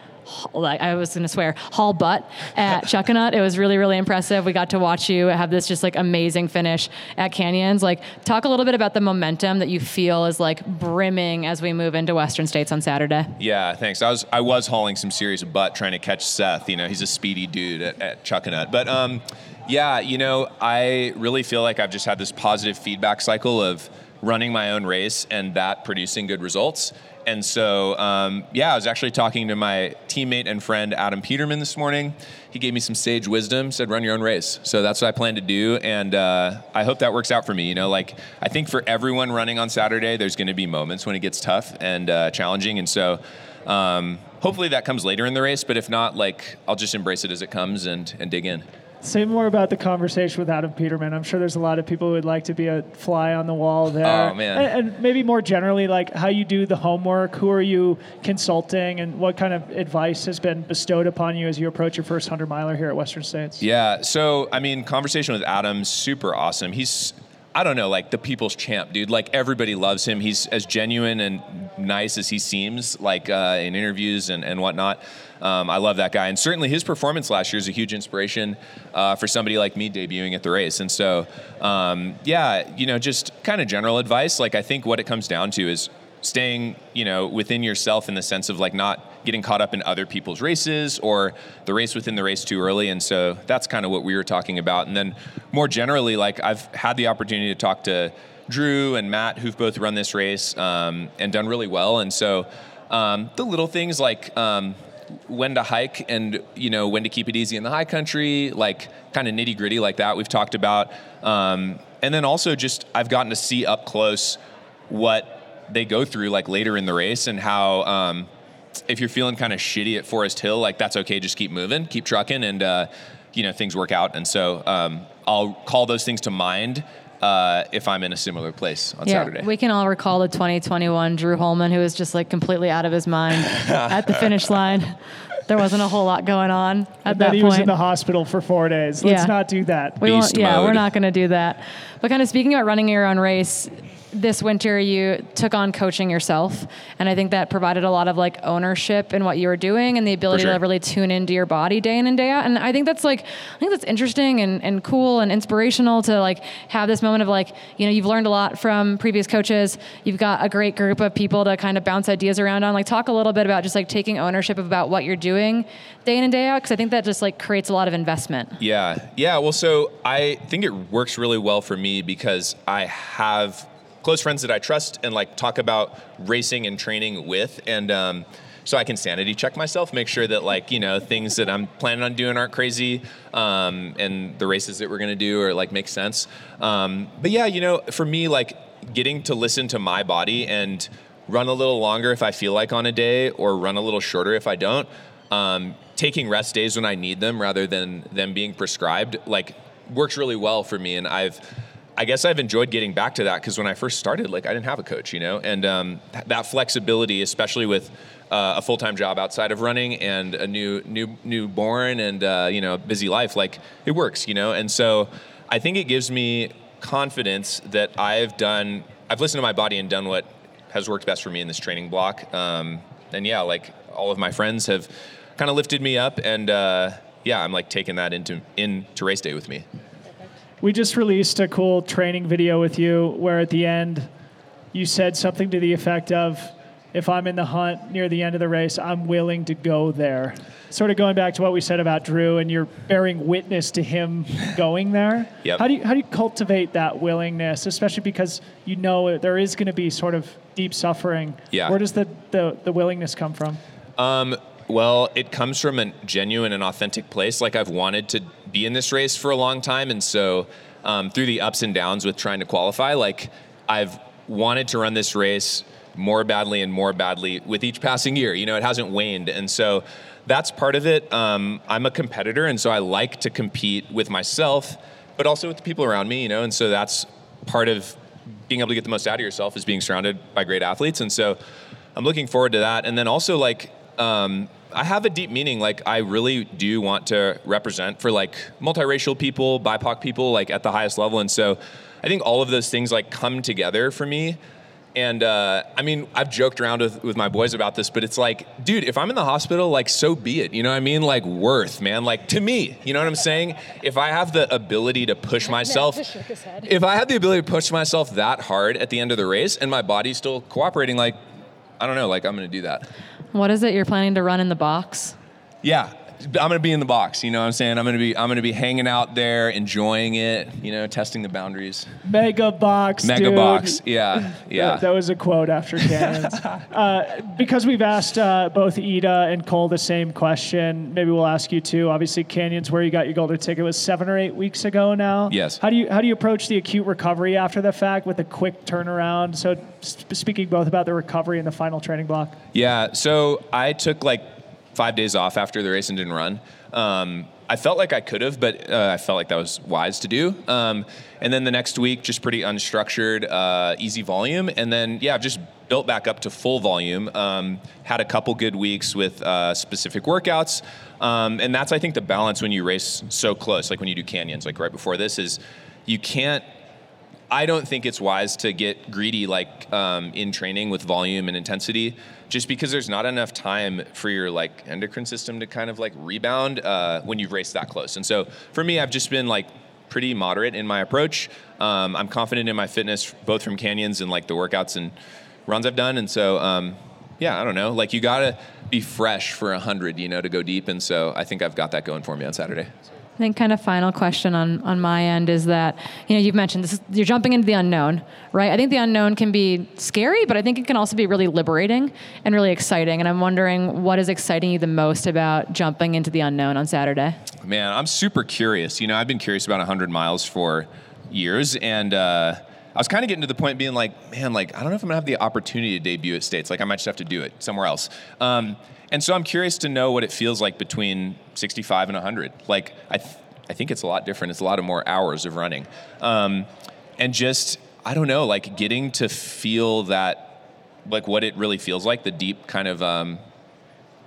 like I was gonna swear, haul butt at [laughs] Chuckanut. It was really, really impressive. We got to watch you have this just like amazing finish at Canyons. Like, talk a little bit about the momentum that you feel is like brimming as we move into Western States on Saturday. Yeah, thanks. I was I was hauling some serious butt trying to catch Seth. You know, he's a speedy dude at, at Chuckanut. But um, yeah, you know, I really feel like I've just had this positive feedback cycle of running my own race and that producing good results. And so, um, yeah, I was actually talking to my teammate and friend Adam Peterman this morning. He gave me some sage wisdom, said, run your own race. So that's what I plan to do. And uh, I hope that works out for me. You know, like, I think for everyone running on Saturday, there's going to be moments when it gets tough and uh, challenging. And so, um, hopefully that comes later in the race. But if not, like, I'll just embrace it as it comes and, and dig in. Say more about the conversation with Adam Peterman. I'm sure there's a lot of people who would like to be a fly on the wall there. Oh man! And, and, maybe more generally, like how you do the homework. Who are you consulting, and what kind of advice has been bestowed upon you as you approach your first hundred miler here at Western States? Yeah. So I mean, conversation with Adam, super awesome. He's I don't know, like the people's champ, dude. Like everybody loves him. He's as genuine and nice as he seems, like uh, in interviews and, and whatnot. Um, I love that guy, and certainly his performance last year is a huge inspiration uh, for somebody like me debuting at the race. And so, um, yeah, you know, just kind of general advice. Like I think what it comes down to is staying, you know, within yourself in the sense of like not getting caught up in other people's races or the race within the race too early. And so that's kind of what we were talking about. And then more generally, like I've had the opportunity to talk to Drew and Matt, who've both run this race um, and done really well. And so um, the little things like um, when to hike and you know when to keep it easy in the high country, like kind of nitty gritty like that we've talked about. Um, and then also just I've gotten to see up close what they go through like later in the race and how um, if you're feeling kind of shitty at Forest Hill, like that's okay. Just keep moving, keep trucking, and uh, you know things work out. And so um, I'll call those things to mind uh, if I'm in a similar place on yeah, Saturday. We can all recall the 2021 Drew Holman, who was just like completely out of his mind at the finish line. There wasn't a whole lot going on at that he point. was in the hospital for four days. Let's yeah. not do that. We won't, yeah, we're not going to do that. But kind of speaking about running your own race, this winter you took on coaching yourself and i think that provided a lot of like ownership in what you were doing and the ability sure. to really tune into your body day in and day out. And i think that's like i think that's interesting and, and cool and inspirational to like have this moment of like you know you've learned a lot from previous coaches. You've got a great group of people to kind of bounce ideas around on. Like talk a little bit about just like taking ownership about what you're doing day in and day out because i think that just like creates a lot of investment yeah yeah well so i think it works really well for me because i have close friends that I trust and like talk about racing and training with, and um, so I can sanity check myself, make sure that like you know things that I'm planning on doing aren't crazy, um, and the races that we're gonna do are like make sense. Um, but yeah, you know, for me, like getting to listen to my body and run a little longer if I feel like on a day, or run a little shorter if I don't. Um, taking rest days when I need them rather than them being prescribed, like works really well for me, and I've I guess I've enjoyed getting back to that because when I first started, like I didn't have a coach, you know, and um, th- that flexibility, especially with uh, a full time job outside of running and a new new newborn and uh, you know busy life, like it works, you know, and so I think it gives me confidence that I've done, I've listened to my body and done what has worked best for me in this training block, um, and yeah, like all of my friends have kind of lifted me up, and uh, yeah, I'm like taking that into into race day with me we just released a cool training video with you where at the end you said something to the effect of if I'm in the hunt near the end of the race, I'm willing to go there. Sort of going back to what we said about Drew, and you're bearing witness to him [laughs] going there. Yep. How do you how do you cultivate that willingness, especially because you know there is going to be sort of deep suffering? Yeah. Where does the the, the willingness come from? Um, well, it comes from a genuine and authentic place. Like I've wanted to be in this race for a long time, and so um, through the ups and downs with trying to qualify, like I've wanted to run this race more badly and more badly with each passing year. You know, it hasn't waned, and so that's part of it. Um, I'm a competitor, and so I like to compete with myself, but also with the people around me. You know, and so that's part of being able to get the most out of yourself is being surrounded by great athletes, and so I'm looking forward to that. And then also like. Um, I have a deep meaning. Like, I really do want to represent for like multiracial people, BIPOC people, like at the highest level. And so I think all of those things like come together for me. And uh, I mean, I've joked around with, with my boys about this, but it's like, dude, if I'm in the hospital, like, so be it. You know what I mean? Like, worth, man. Like, to me, you know what I'm saying? If I have the ability to push myself, if I have the ability to push myself that hard at the end of the race and my body's still cooperating, like, I don't know, like, I'm going to do that. What is it you're planning to run in the box? Yeah, I'm gonna be in the box. You know what I'm saying? I'm gonna be I'm gonna be hanging out there, enjoying it. You know, testing the boundaries. Mega box. Mega dude. box. Yeah, yeah. That, that was a quote after [laughs] canyons. uh, because we've asked uh, both Ida and Cole the same question, maybe we'll ask you too. Obviously, canyons, where you got your golden ticket, was seven or eight weeks ago now. Yes. How do you how do you approach the acute recovery after the fact with a quick turnaround? So, sp- speaking both about the recovery and the final training block. Yeah. So I took like five days off after the race and didn't run. Um, I felt like I could have, but uh, I felt like that was wise to do. Um, and then the next week, just pretty unstructured, uh, easy volume. And then, yeah, I've just built back up to full volume. Um, had a couple good weeks with uh, specific workouts. Um, and that's, I think, the balance when you race so close, like when you do canyons, like right before this, is you can't I don't think it's wise to get greedy like um, in training with volume and intensity, just because there's not enough time for your like endocrine system to kind of like rebound uh, when you've raced that close. And so for me, I've just been like pretty moderate in my approach. Um, I'm confident in my fitness, both from canyons and like the workouts and runs I've done. And so um, yeah, I don't know. Like you gotta be fresh for a hundred, you know, to go deep. And so I think I've got that going for me on Saturday. I think kind of final question on, on my end is that you know you've mentioned this is, you're jumping into the unknown, right? I think the unknown can be scary, but I think it can also be really liberating and really exciting. And I'm wondering what is exciting you the most about jumping into the unknown on Saturday. Man, I'm super curious. You know, I've been curious about 100 miles for years, and uh, I was kind of getting to the point being like, man, like I don't know if I'm gonna have the opportunity to debut at States. Like I might just have to do it somewhere else. Um, and so I'm curious to know what it feels like between 65 and 100. Like I, th- I think it's a lot different. It's a lot of more hours of running, um, and just I don't know, like getting to feel that, like what it really feels like, the deep kind of um,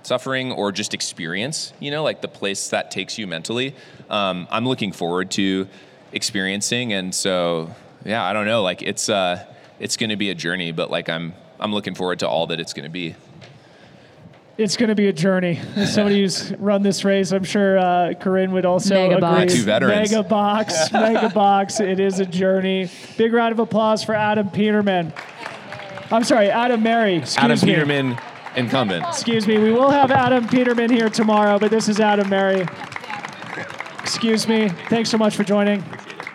suffering or just experience. You know, like the place that takes you mentally. Um, I'm looking forward to experiencing, and so yeah, I don't know, like it's uh, it's going to be a journey, but like I'm I'm looking forward to all that it's going to be it's going to be a journey. As [laughs] somebody who's run this race, I'm sure uh, Corinne would also Mega agree. box. Two veterans. Mega box, mega [laughs] box. It is a journey. Big round of applause for Adam Peterman. I'm sorry, Adam Merry. Excuse Adam me. Peterman, incumbent. Excuse me. We will have Adam Peterman here tomorrow, but this is Adam Merry. Excuse me. Thanks so much for joining.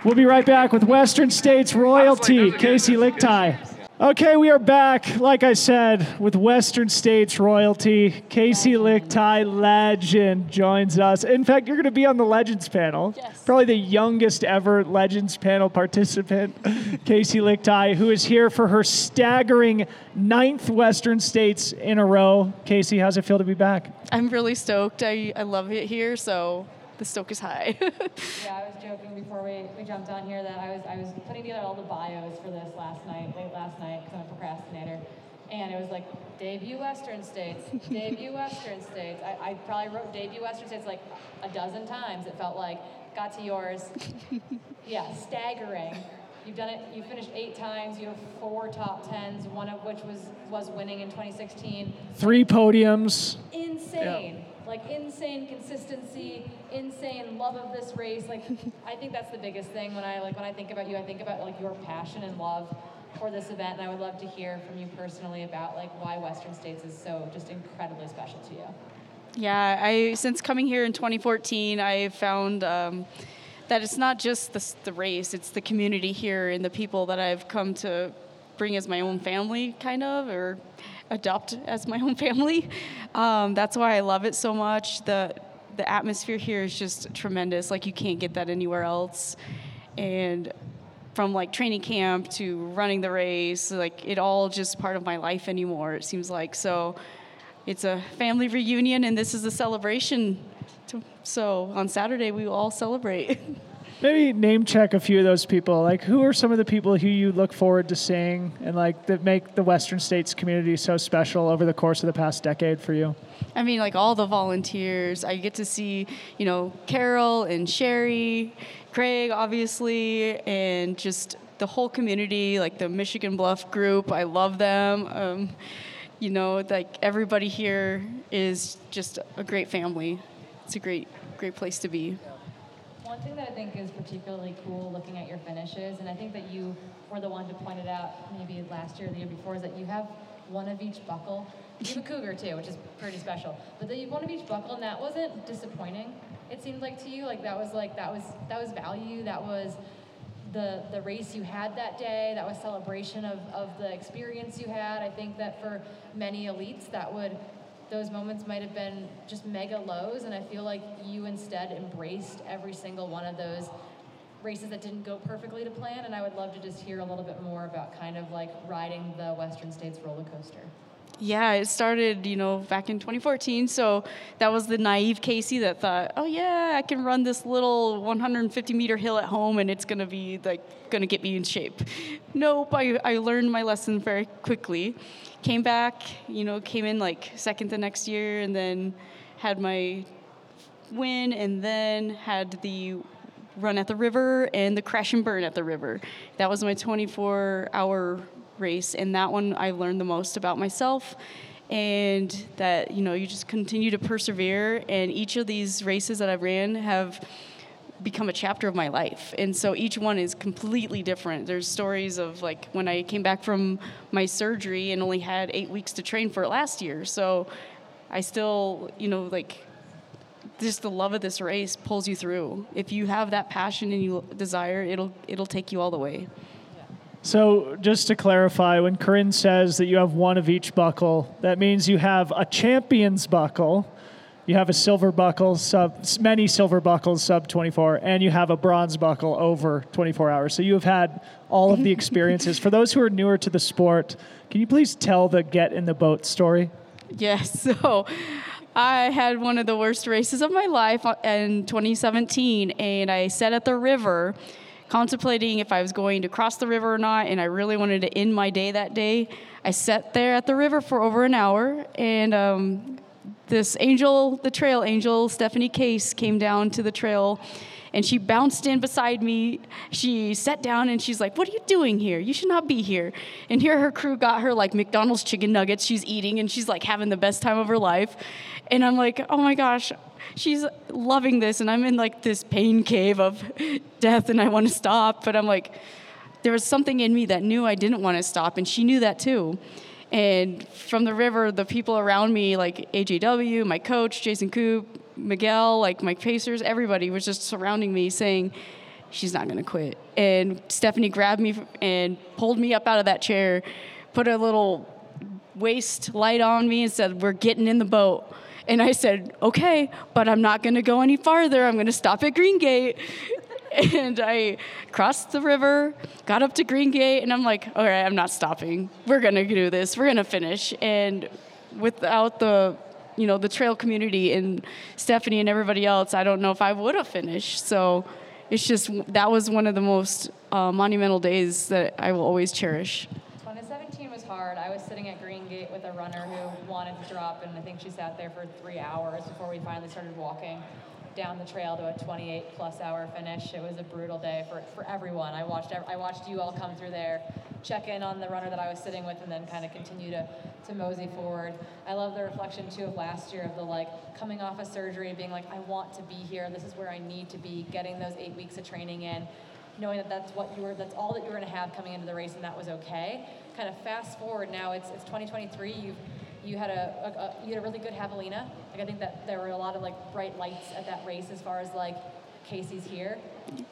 We'll be right back with Western States royalty, Kaci Lickteig. Okay, we are back, like I said, with Western States royalty. Kaci Lickteig, legend, joins us. In fact, you're going to be on the Legends panel. Yes. Probably the youngest ever Legends panel participant, [laughs] Kaci Lickteig, who is here for her staggering ninth Western States in a row. Kaci, how's it feel to be back? I'm really stoked. I, I love it here, so the stoke is high. [laughs] Yeah, I was joking before we, we jumped on here that I was I was putting together all the bios for this last night, late last night, because I'm a procrastinator. And it was like debut Western States, debut [laughs] Western States. I, I probably wrote debut Western States like a dozen times. It felt like got to yours. [laughs] yeah, staggering. You've done it. You finished eight times. You have four top tens, one of which was was winning in 2016 Three podiums. insane. Like insane consistency, insane love of this race. Like [laughs] I think that's the biggest thing when I like when I think about you, I think about like your passion and love for this event and I would love to hear from you personally about like why Western States is so just incredibly special to you. yeah, I since coming here in 2014, I found um, that it's not just the, the race; it's the community here and the people that I've come to bring as my own family, kind of, or adopt as my own family. Um, that's why I love it so much. The the atmosphere here is just tremendous. Like you can't get that anywhere else, and from like training camp to running the race, like it all just part of my life anymore. It seems like so. It's a family reunion, and this is a celebration. So on Saturday, we will all celebrate. [laughs] Maybe name check a few of those people. Like, who are some of the people who you look forward to seeing and like that make the Western States community so special over the course of the past decade for you? I mean, like all the volunteers. I get to see, you know, Carol and Sherry, Craig, obviously, and just the whole community, like the Michigan Bluff group. I love them. Um, you know, like everybody here is just a great family. It's a great, great place to be. One thing that I think is particularly cool looking at your finishes, and I think that you were the one to point it out maybe last year or the year before, is that you have one of each buckle. You have a cougar too, which is pretty special. But then you have one of each buckle, and that wasn't disappointing. It seemed like to you, like that was like that was that was value. That was the the race you had that day. That was celebration of of the experience you had. I think that for many elites, that would those moments might have been just mega lows, and I feel like you instead embraced every single one of those races that didn't go perfectly to plan. And I would love to just hear a little bit more about kind of like riding the Western States roller coaster. Yeah, it started, you know, back in 2014. So that was the naive Kaci that thought, oh yeah, I can run this little 150 meter hill at home and it's gonna be like gonna get me in shape. Nope, I, I learned my lesson very quickly. Came back, you know, came in like second the next year and then had my win and then had the run at the river and the crash and burn at the river. That was my 24 hour race, and that one I learned the most about myself. And that you know, you just continue to persevere, and each of these races that I've ran have become a chapter of my life. And so each one is completely different. There's stories of like when I came back from my surgery and only had eight weeks to train for it last year. So I still, you know, like just the love of this race pulls you through. If you have that passion and you desire, it'll it'll take you all the way. So, just to clarify, when Corinne says that you have one of each buckle, that means you have a champion's buckle, you have a silver buckle, sub many silver buckles sub 24, and you have a bronze buckle over 24 hours. So you have had all of the [laughs] experiences. For those who are newer to the sport, can you please tell the get in the boat story? Yes. [laughs] So I had one of the worst races of my life uh, in 2017, and I sat at the river contemplating if I was going to cross the river or not, and I really wanted to end my day that day. I sat there at the river for over an hour, and um, this angel, the trail angel, Stephanie Case, came down to the trail and she bounced in beside me. She sat down and she's like, What are you doing here? You should not be here. And here her crew got her like McDonald's chicken nuggets she's eating and she's like having the best time of her life. And I'm like, Oh my gosh, she's loving this. And I'm in like this pain cave of death and I want to stop. But I'm like, there was something in me that knew I didn't want to stop, and she knew that too. And from the river, the people around me, like AJW, my coach, Jason Koop, Miguel, like my Pacers, everybody was just surrounding me saying, she's not going to quit. And Stephanie grabbed me and pulled me up out of that chair, put a little waist light on me and said, we're getting in the boat. And I said, okay, but I'm not going to go any farther. I'm going to stop at Green Gate. [laughs] and I crossed the river, got up to Green Gate, and I'm like, all right, I'm not stopping. We're going to do this. We're going to finish. And without the you know the trail community and Stephanie and everybody else, I don't know if I would have finished. So it's just that was one of the most uh, monumental days that I will always cherish. 2017 was hard. I was sitting at Green Gate with a runner who wanted to drop, and I think she sat there for three hours before we finally started walking down the trail to a 28 plus hour finish. It was a brutal day for, for everyone. I watched I watched you all come through there, check in on the runner that I was sitting with, and then kind of continue to to mosey forward. I love the reflection too of last year of the like coming off of surgery being like, I want to be here. This is where I need to be. Getting those eight weeks of training in, knowing that that's what you were, that's all that you were going to have coming into the race, and that was okay. Kind of fast forward now, it's it's 2023. You've you had a, a, a, you had a really good javelina. Like I think that there were a lot of like bright lights at that race as far as like Kaci's here.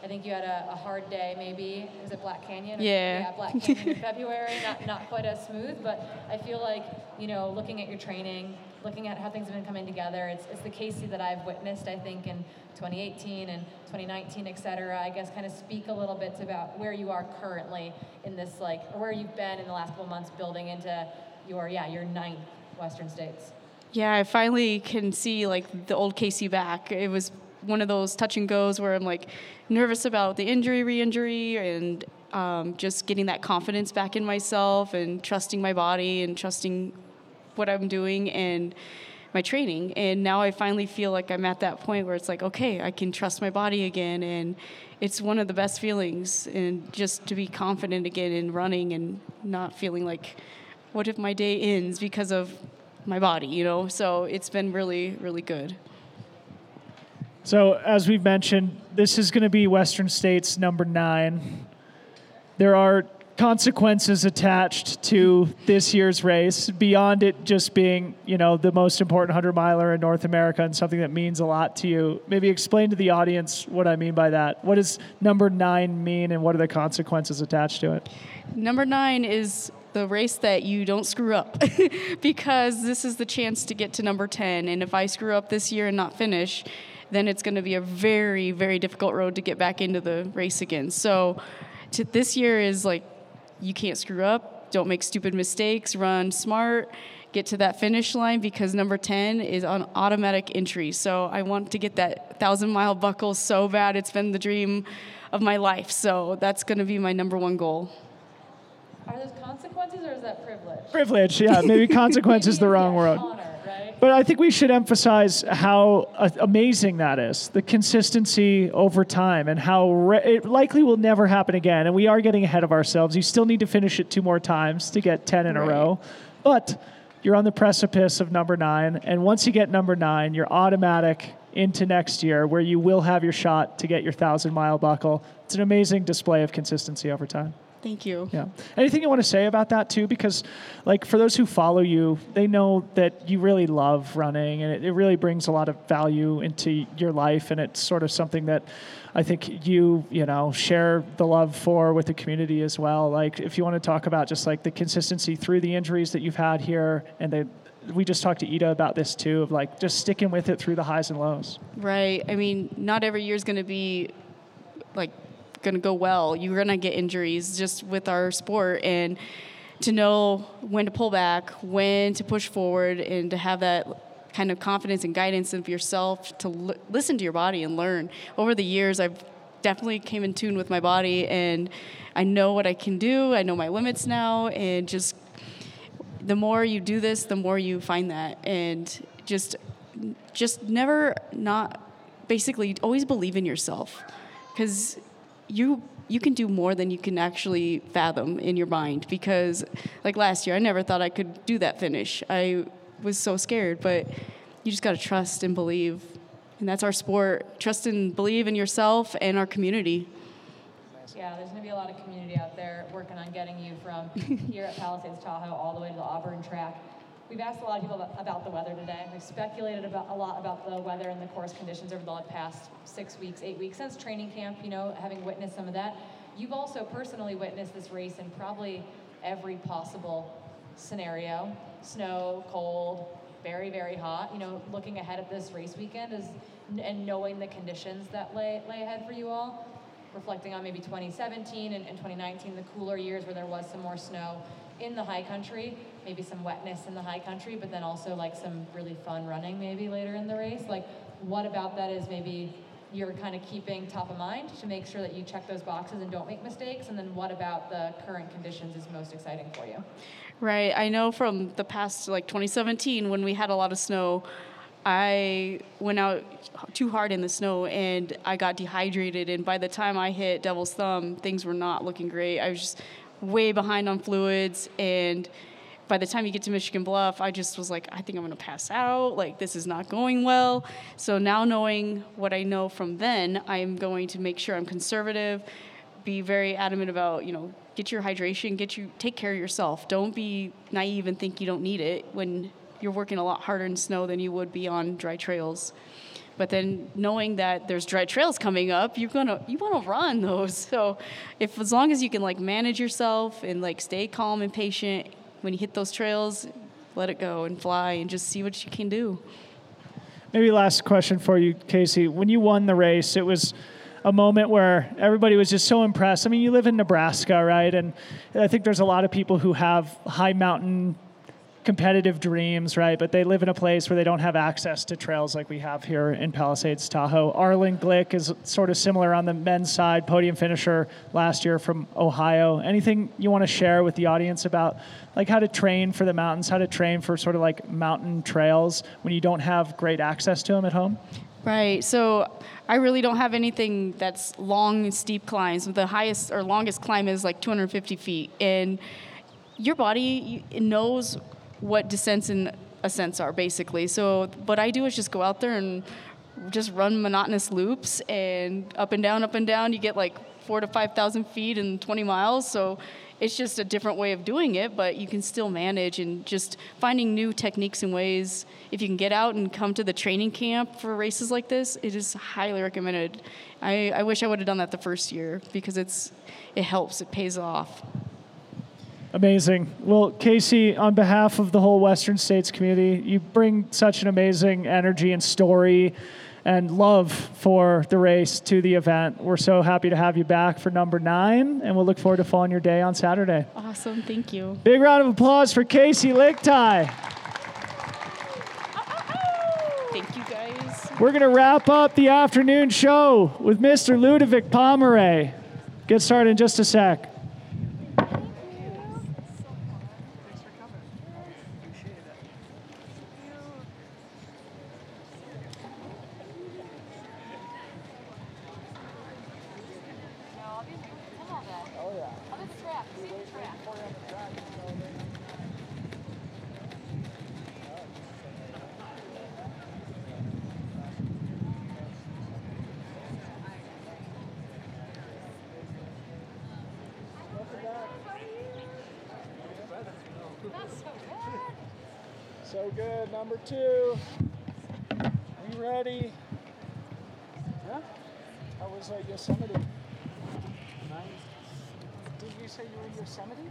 I think you had a, a hard day, maybe. Was it Black Canyon? Yeah. Yeah, Black Canyon in February. Not not quite as smooth, but I feel like you know, looking at your training, looking at how things have been coming together, it's, it's the Kaci that I've witnessed, I think, in 2018 and 2019, et cetera. I guess kind of speak a little bit about where you are currently in this, like, or where you've been in the last couple months building into your, yeah, your ninth Western States. Yeah, I finally can see like the old Kaci back. It was one of those touch and goes where I'm like nervous about the injury, re-injury, and um, just getting that confidence back in myself and trusting my body and trusting what I'm doing and my training. And now I finally feel like I'm at that point where it's like, okay, I can trust my body again. And it's one of the best feelings. And just to be confident again in running and not feeling like, what if my day ends because of my body, you know? So it's been really, really good. So, as we've mentioned, this is going to be Western States number nine. There are consequences attached to this year's race beyond it just being, you know, the most important 100 miler in North America and something that means a lot to you. Maybe explain to the audience what I mean by that. What does number nine mean and what are the consequences attached to it? Number nine is the race that you don't screw up [laughs] because this is the chance to get to number 10. And if I screw up this year and not finish, then it's going to be a very, very difficult road to get back into the race again. So to, this year is like you can't screw up, don't make stupid mistakes, run smart, get to that finish line because number 10 is on automatic entry. So I want to get that thousand mile buckle so bad. It's been the dream of my life. So that's going to be my number one goal. Are those consequences or is that privilege? Privilege, yeah. Maybe [laughs] consequence is the wrong word. But I think we should emphasize how uh, amazing that is the consistency over time and how re- it likely will never happen again. And we are getting ahead of ourselves. You still need to finish it two more times to get 10 in right. a row. But you're on the precipice of number nine. And once you get number nine, you're automatic into next year where you will have your shot to get your thousand mile buckle. It's an amazing display of consistency over time. Thank you. Yeah. Anything you want to say about that too? Because, like, for those who follow you, they know that you really love running, and it, it really brings a lot of value into your life, and it's sort of something that I think you, you know, share the love for with the community as well. Like, if you want to talk about just like the consistency through the injuries that you've had here, and they, we just talked to Ida about this too, of like just sticking with it through the highs and lows. Right. I mean, not every year is going to be like going to go well. You're going to get injuries just with our sport. And to know when to pull back, when to push forward, and to have that kind of confidence and guidance of yourself to l- listen to your body and learn. Over the years, I've definitely came in tune with my body, and I know what I can do. I know my limits now, and just the more you do this, the more you find that, and just just never not basically always believe in yourself because you you can do more than you can actually fathom in your mind because like last year I never thought I could do that finish. I was so scared, but you just got to trust and believe. And that's our sport. Trust and believe in yourself and our community. Yeah, there's going to be a lot of community out there working on getting you from [laughs] here at Palisades Tahoe all the way to the Auburn track. We've asked a lot of people about the weather today. We've speculated about a lot about the weather and the course conditions over the past six weeks, eight weeks since training camp. You know, having witnessed some of that, you've also personally witnessed this race in probably every possible scenario: snow, cold, very, very hot. You know, looking ahead at this race weekend is and knowing the conditions that lay lay ahead for you all reflecting on maybe 2017 and, and, 2019, the cooler years where there was some more snow in the high country, maybe some wetness in the high country, but then also like some really fun running maybe later in the race. Like, what about that is maybe you're kind of keeping top of mind to make sure that you check those boxes and don't make mistakes? And then what about the current conditions is most exciting for you? Right. I know from the past, like 2017, when we had a lot of snow, I went out too hard in the snow and I got dehydrated. And by the time I hit Devil's Thumb, things were not looking great. I was just way behind on fluids and by the time you get to Michigan Bluff, I just was like, I think I'm gonna pass out. Like, this is not going well. So now, knowing what I know from then, I'm going to make sure I'm conservative, be very adamant about, you know, get your hydration, get you, take care of yourself. Don't be naive and think you don't need it when you're working a lot harder in snow than you would be on dry trails. But then knowing that there's dry trails coming up, you're gonna you want to run [laughs] those. So if as long as you can like manage yourself and like stay calm and patient when you hit those trails, let it go and fly and just see what you can do. Maybe last question for you, Kaci. When you won the race, it was a moment where everybody was just so impressed. I mean, you live in Nebraska, right? And I think there's a lot of people who have high mountain competitive dreams, right? But they live in a place where they don't have access to trails like we have here in Palisades, Tahoe. Arlen Glick is sort of similar on the men's side, podium finisher last year from Ohio. Anything you want to share with the audience about like how to train for the mountains, how to train for sort of like mountain trails when you don't have great access to them at home? Right. So I really don't have anything that's long and steep climbs. The highest or longest climb is like 250 feet, and your body knows what descents and ascents are basically. So what I do is just go out there and just run monotonous loops and up and down, up and down. You get like four to five thousand feet in 20 miles. So it's just a different way of doing it, but you can still manage and just finding new techniques and ways. If you can get out and come to the training camp for races like this, it is highly recommended. I, I wish I would have done that the first year because it's it helps, it pays off. Amazing. Well, Kaci, on behalf of the whole Western States community, you bring such an amazing energy and story and love for the race to the event. We're so happy to have you back for number nine, and we'll look forward to following your day on Saturday. Awesome. Thank you. Big round of applause for Kaci Lickteig. Thank you, guys. We're going to wrap up the afternoon show with Mr. Ludovic Pommeret. Get started in just a sec. Good. Number two. Are you ready? Yeah? How was uh, Yosemite? Nice. Did you say you were in Yosemite?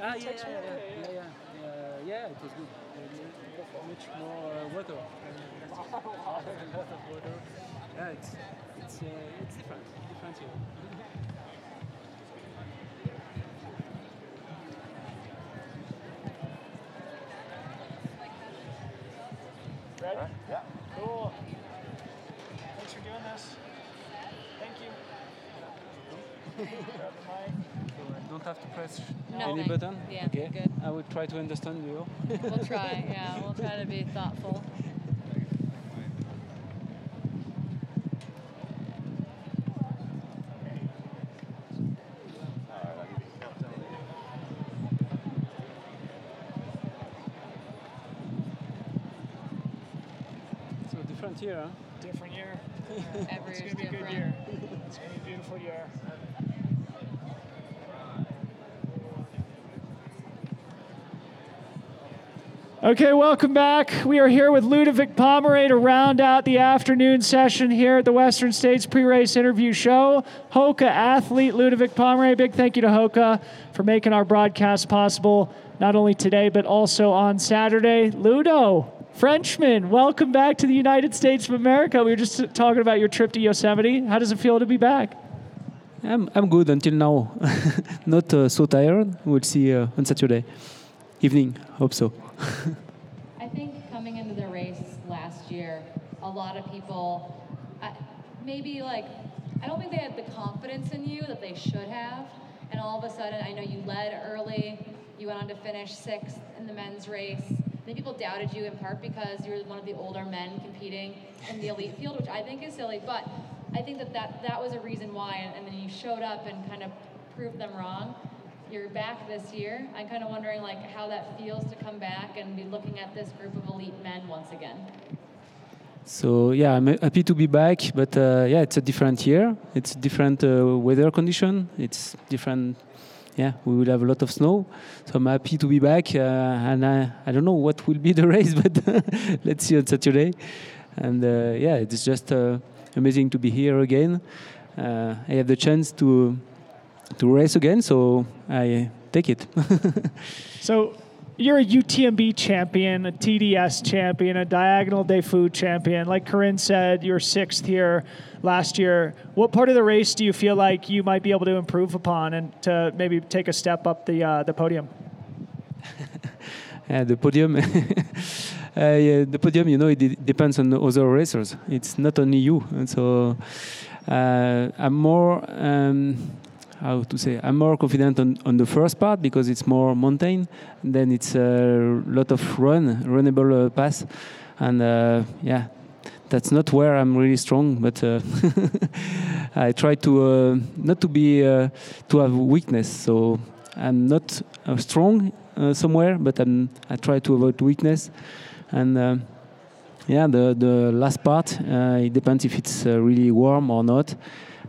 Ah, yeah, yeah, yeah, yeah, yeah, yeah, yeah, it was good. Uh, much more uh, water. a lot of water. Yeah, it's it's uh, it's different. Different here. Ready? Yeah. Cool. Thanks for doing this. Thank you. Grab the mic. So I don't have to press No, any thank- button. yeah, okay. good. I will try to understand you. We'll try. Yeah, we'll try to be thoughtful. So different here, huh? Different year. Every it's year's gonna be a good different. year. It's gonna be a beautiful year. Okay, welcome back. We are here with Ludovic Pommeret to round out the afternoon session here at the Western States pre-race interview show. Hoka athlete Ludovic Pommeret. Big thank you to Hoka for making our broadcast possible, not only today but also on Saturday. Ludo, Frenchman, welcome back to the United States of America. We were just talking about your trip to Yosemite. How does it feel to be back? I'm, I'm good until now. [laughs] Not uh, so tired. We'll see uh, on Saturday evening. Hope so. I think coming into the race last year, a lot of people, I, maybe like, I don't think they had the confidence in you that they should have. And all of a sudden, I know you led early, you went on to finish sixth in the men's race. Then people doubted you in part because you were one of the older men competing in the elite field, which I think is silly. But I think that that, that was a reason why. And, and then you showed up and kind of proved them wrong you're back this year. I'm kind of wondering like how that feels to come back and be looking at this group of elite men once again. So yeah, I'm happy to be back. But uh, yeah, it's a different year. It's different uh, weather condition. It's different. Yeah, we will have a lot of snow. So I'm happy to be back. Uh, and I, I don't know what will be the [laughs] race, but [laughs] let's see on Saturday. And uh, yeah, it's just uh, amazing to be here again. Uh, I have the chance to to race again, so I take it. [laughs] So you're a UTMB champion, a TDS champion, a Diagonale des Fous champion. Like Corinne said, you were sixth here last year. What part of the race do you feel like you might be able to improve upon and to maybe take a step up the uh, the podium? yeah, [laughs] the podium. [laughs] uh, yeah, the podium, you know, it depends on the other racers. It's not only you, and so uh, I'm more. Um, how to say I'm more confident on, on the first part because it's more mountain. Then it's a lot of run, runnable uh, pass, and uh, yeah, that's not where I'm really strong. But uh, [laughs] I try to uh, not to be uh, to have weakness. So I'm not uh, strong somewhere, but I'm, I try to avoid weakness, and. yeah, the, the last part, it depends if it's really warm or not.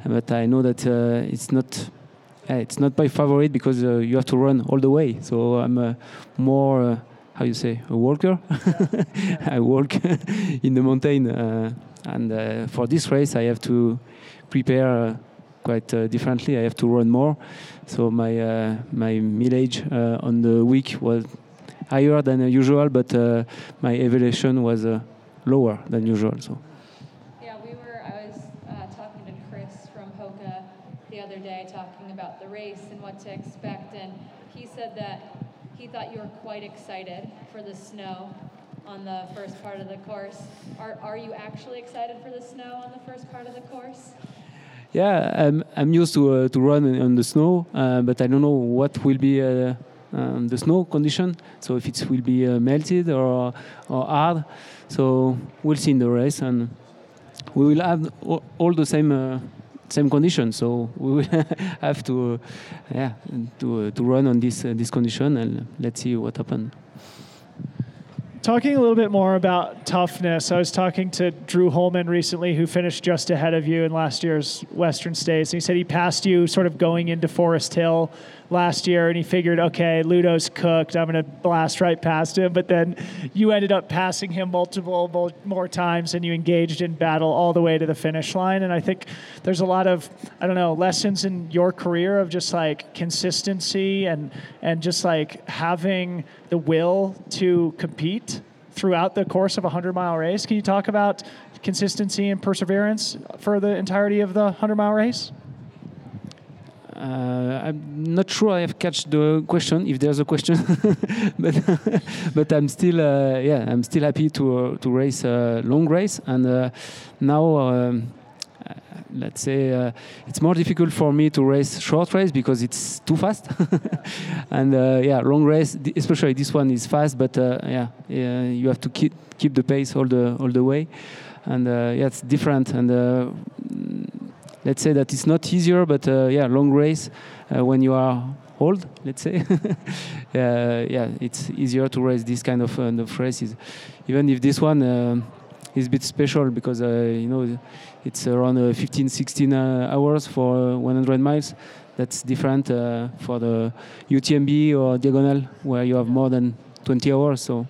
But I know that it's not uh, it's not my favorite because uh, you have to run all the way. So I'm uh, more, how you say, a walker. [laughs] I walk [laughs] in the mountain, uh, and uh, for this race I have to prepare uh, quite differently. I have to run more. So my my mileage on the week was higher than usual, but my evaluation was lower than usual. So. race and what expect. And he said that he thought you were quite excited for the snow on the first part of the course. Are, are you actually excited for the snow on the first part of the course? Yeah, I'm, I'm used to, uh, to run on the snow, uh, but I don't know what will be uh, um, the snow condition. So if it will be uh, melted or, or hard. So we'll see in the race, and we will have all, all the same uh, same condition. So we will [laughs] have to, yeah, to to run on this this condition, and let's see what happens. Talking a little bit more about toughness, I was talking to Drew Holmen recently, who finished just ahead of you in last year's Western States. And he said he passed you sort of going into Forest Hill last year, and he figured, okay, Ludo's cooked. I'm going to blast right past him. But then you ended up passing him multiple more times, and you engaged in battle all the way to the finish line. And I think there's a lot of, I don't know, lessons in your career of just like consistency and and just like having the will to compete throughout the course of a 100 mile race. Can you talk about consistency and perseverance for the entirety of the 100 mile race? Uh, I'm not sure I have catch the question if there's a question, [laughs] but [laughs] but I'm still uh, yeah I'm still happy to uh, to race a long race. And now. Um, let's say uh, it's more difficult for me to race short race because it's too fast. [laughs] And uh, yeah long race especially this one is fast but uh, yeah, yeah, you have to keep keep the pace all the all the way. And yeah it's different. And let's say that it's not easier, but uh, yeah, long race uh, when you are old, let's say, [laughs] uh, yeah, it's easier to race this kind of, uh, of races. Even if this one uh, is a bit special because uh, you know it's around 15, 16 hours for 100 miles. That's different for the UTMB or diagonal where you have more than 20 hours. So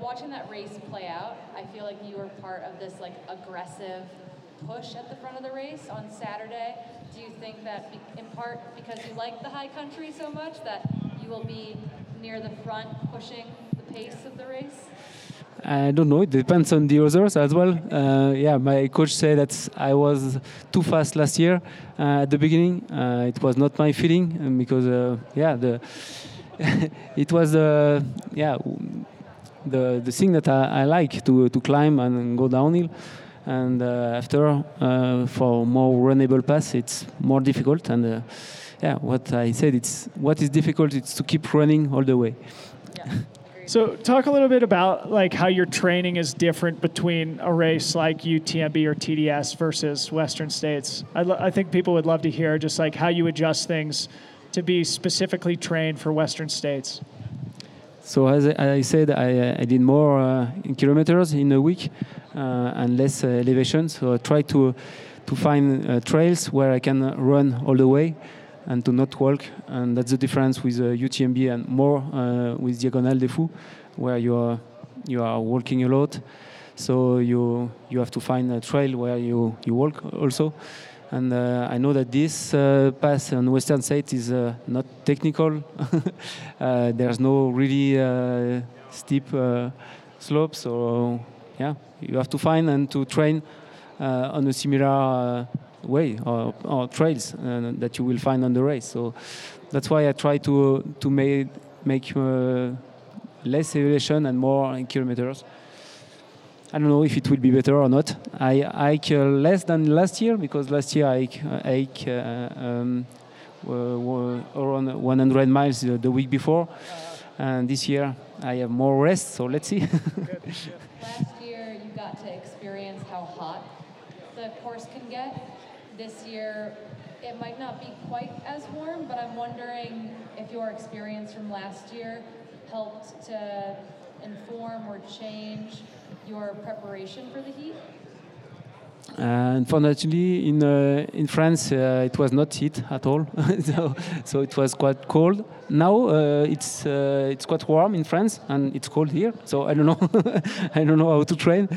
watching that race play out, I feel like you were part of this like aggressive push at the front of the race on Saturday. Do you think that in part because you like the high country so much that you will be near the front pushing the pace of the race? I don't know. It depends on the others as well. Uh, yeah, my coach said that I was too fast last year uh, at the beginning. Uh, it was not my feeling um, because uh, yeah, the [laughs] it was uh, yeah the the thing that I, I like to to climb and go downhill. And uh, after uh, for more runnable pass, it's more difficult. And uh, yeah, what I said, it's what is difficult. It's to keep running all the way. Yeah. [laughs] So, talk a little bit about like how your training is different between a race like UTMB or TDS versus Western States. I, lo- I think people would love to hear just like how you adjust things to be specifically trained for Western States. So as I said, I, I did more uh, kilometers in a week uh, and less uh, elevation. So I try to to find uh, trails where I can run all the way and to not walk. And that's the difference with UTMB and more uh, with Diagonale des Fous, where you are you are walking a lot. So you you have to find a trail where you you walk also. And uh, I know that this uh, pass on Western State is uh, not technical. [laughs] Uh, there's no really uh, steep slopes, so yeah, you have to find and to train on a similar way or, or trails that you will find on the race. So that's why I try to to make make less elevation and more kilometers. I don't know if it will be better or not. I hike uh, less than last year because last year I hike uh, um, around 100 miles the week before, and this year I have more rest. So let's see. [laughs] last year you got to experience how hot the course can get. This year it might not be quite as warm, but I'm wondering if your experience from last year helped to inform or change your preparation for the heat? Uh, unfortunately, in uh, in France, uh, it was not heat at all, [laughs] so, so it was quite cold. Now uh, it's uh, it's quite warm in France, and it's cold here. So I don't know, [laughs] I don't know how to train,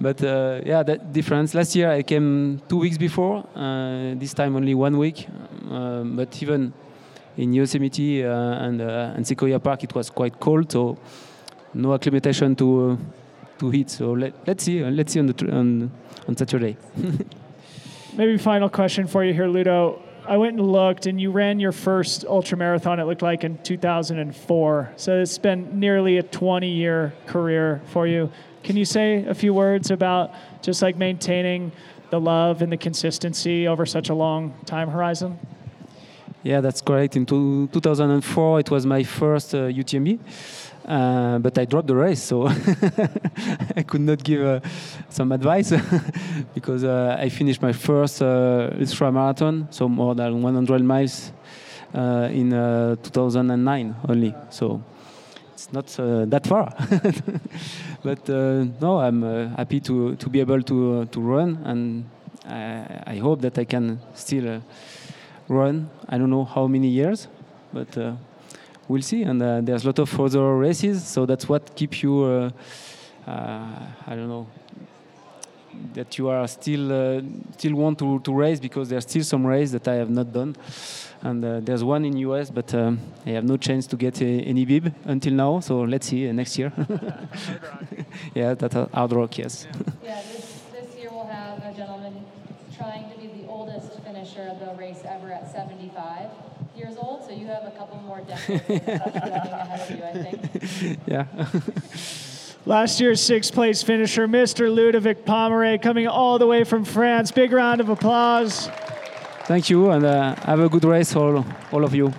but uh, yeah, that difference. Last year I came two weeks before. this time only one week, um, but even in Yosemite and and Sequoia Park, it was quite cold. So no acclimatization to to hit. So let, us see. Uh, let's see on the on, on Saturday. [laughs] Maybe final question for you here, Ludo. I went and looked, and you ran your first ultra marathon. It looked like in 2004. So it's been nearly a 20-year career for you. Can you say a few words about just like maintaining the love and the consistency over such a long time horizon? Yeah, that's correct. In two, 2004, it was my first uh, UTMB. Uh, but I dropped the race, so [laughs] I could not give uh, some advice [laughs] because uh, I finished my first uh, ultra marathon, so more than 100 miles uh, in 2009 only. So it's not that far. [laughs] but no, I'm happy to, to be able to to run, and I, I hope that I can still run. I don't know how many years, but we'll see. And uh, there's a lot of other races, so that's what keeps you. Uh, uh, I don't know that you are still uh, still want to, to race because there's still some race that I have not done, and uh, there's one in US, but um, I have no chance to get a, any bib until now. So let's see uh, next year. [laughs] [laughs] yeah, that's Hardrock, yes. [laughs] yeah, this, this year we'll have a gentleman trying to be the oldest finisher of the race ever at 75 years old, so you have a couple more decades ahead of you, I think. [laughs] Yeah. [laughs] Last year's sixth place finisher, Mr. Ludovic Pommeret, coming all the way from France. Big round of applause. Thank you, and uh, have a good race, all, all of you.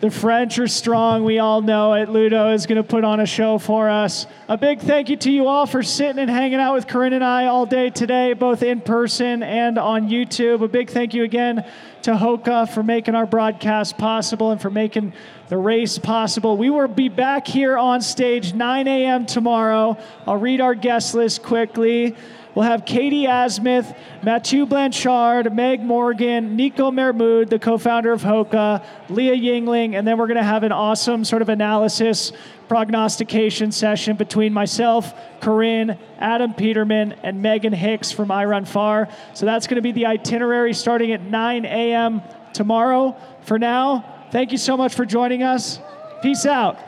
The French are strong. We all know it. Ludo is going to put on a show for us. A big thank you to you all for sitting and hanging out with Corinne and I all day today, both in person and on YouTube. A big thank you again to Hoka for making our broadcast possible and for making the race possible. We will be back here on stage 9 a.m. tomorrow. I'll read our guest list quickly. We'll have Katie Asmuth, Mathieu Blanchard, Meg Morgan, Nico Mermoud, the co founder of Hoka, Leah Yingling, and then we're going to have an awesome sort of analysis prognostication session between myself, Corinne, Adam Peterman, and Meghan Hicks from iRunFar. So that's going to be the itinerary starting at 9 a.m. tomorrow. For now, thank you so much for joining us. Peace out.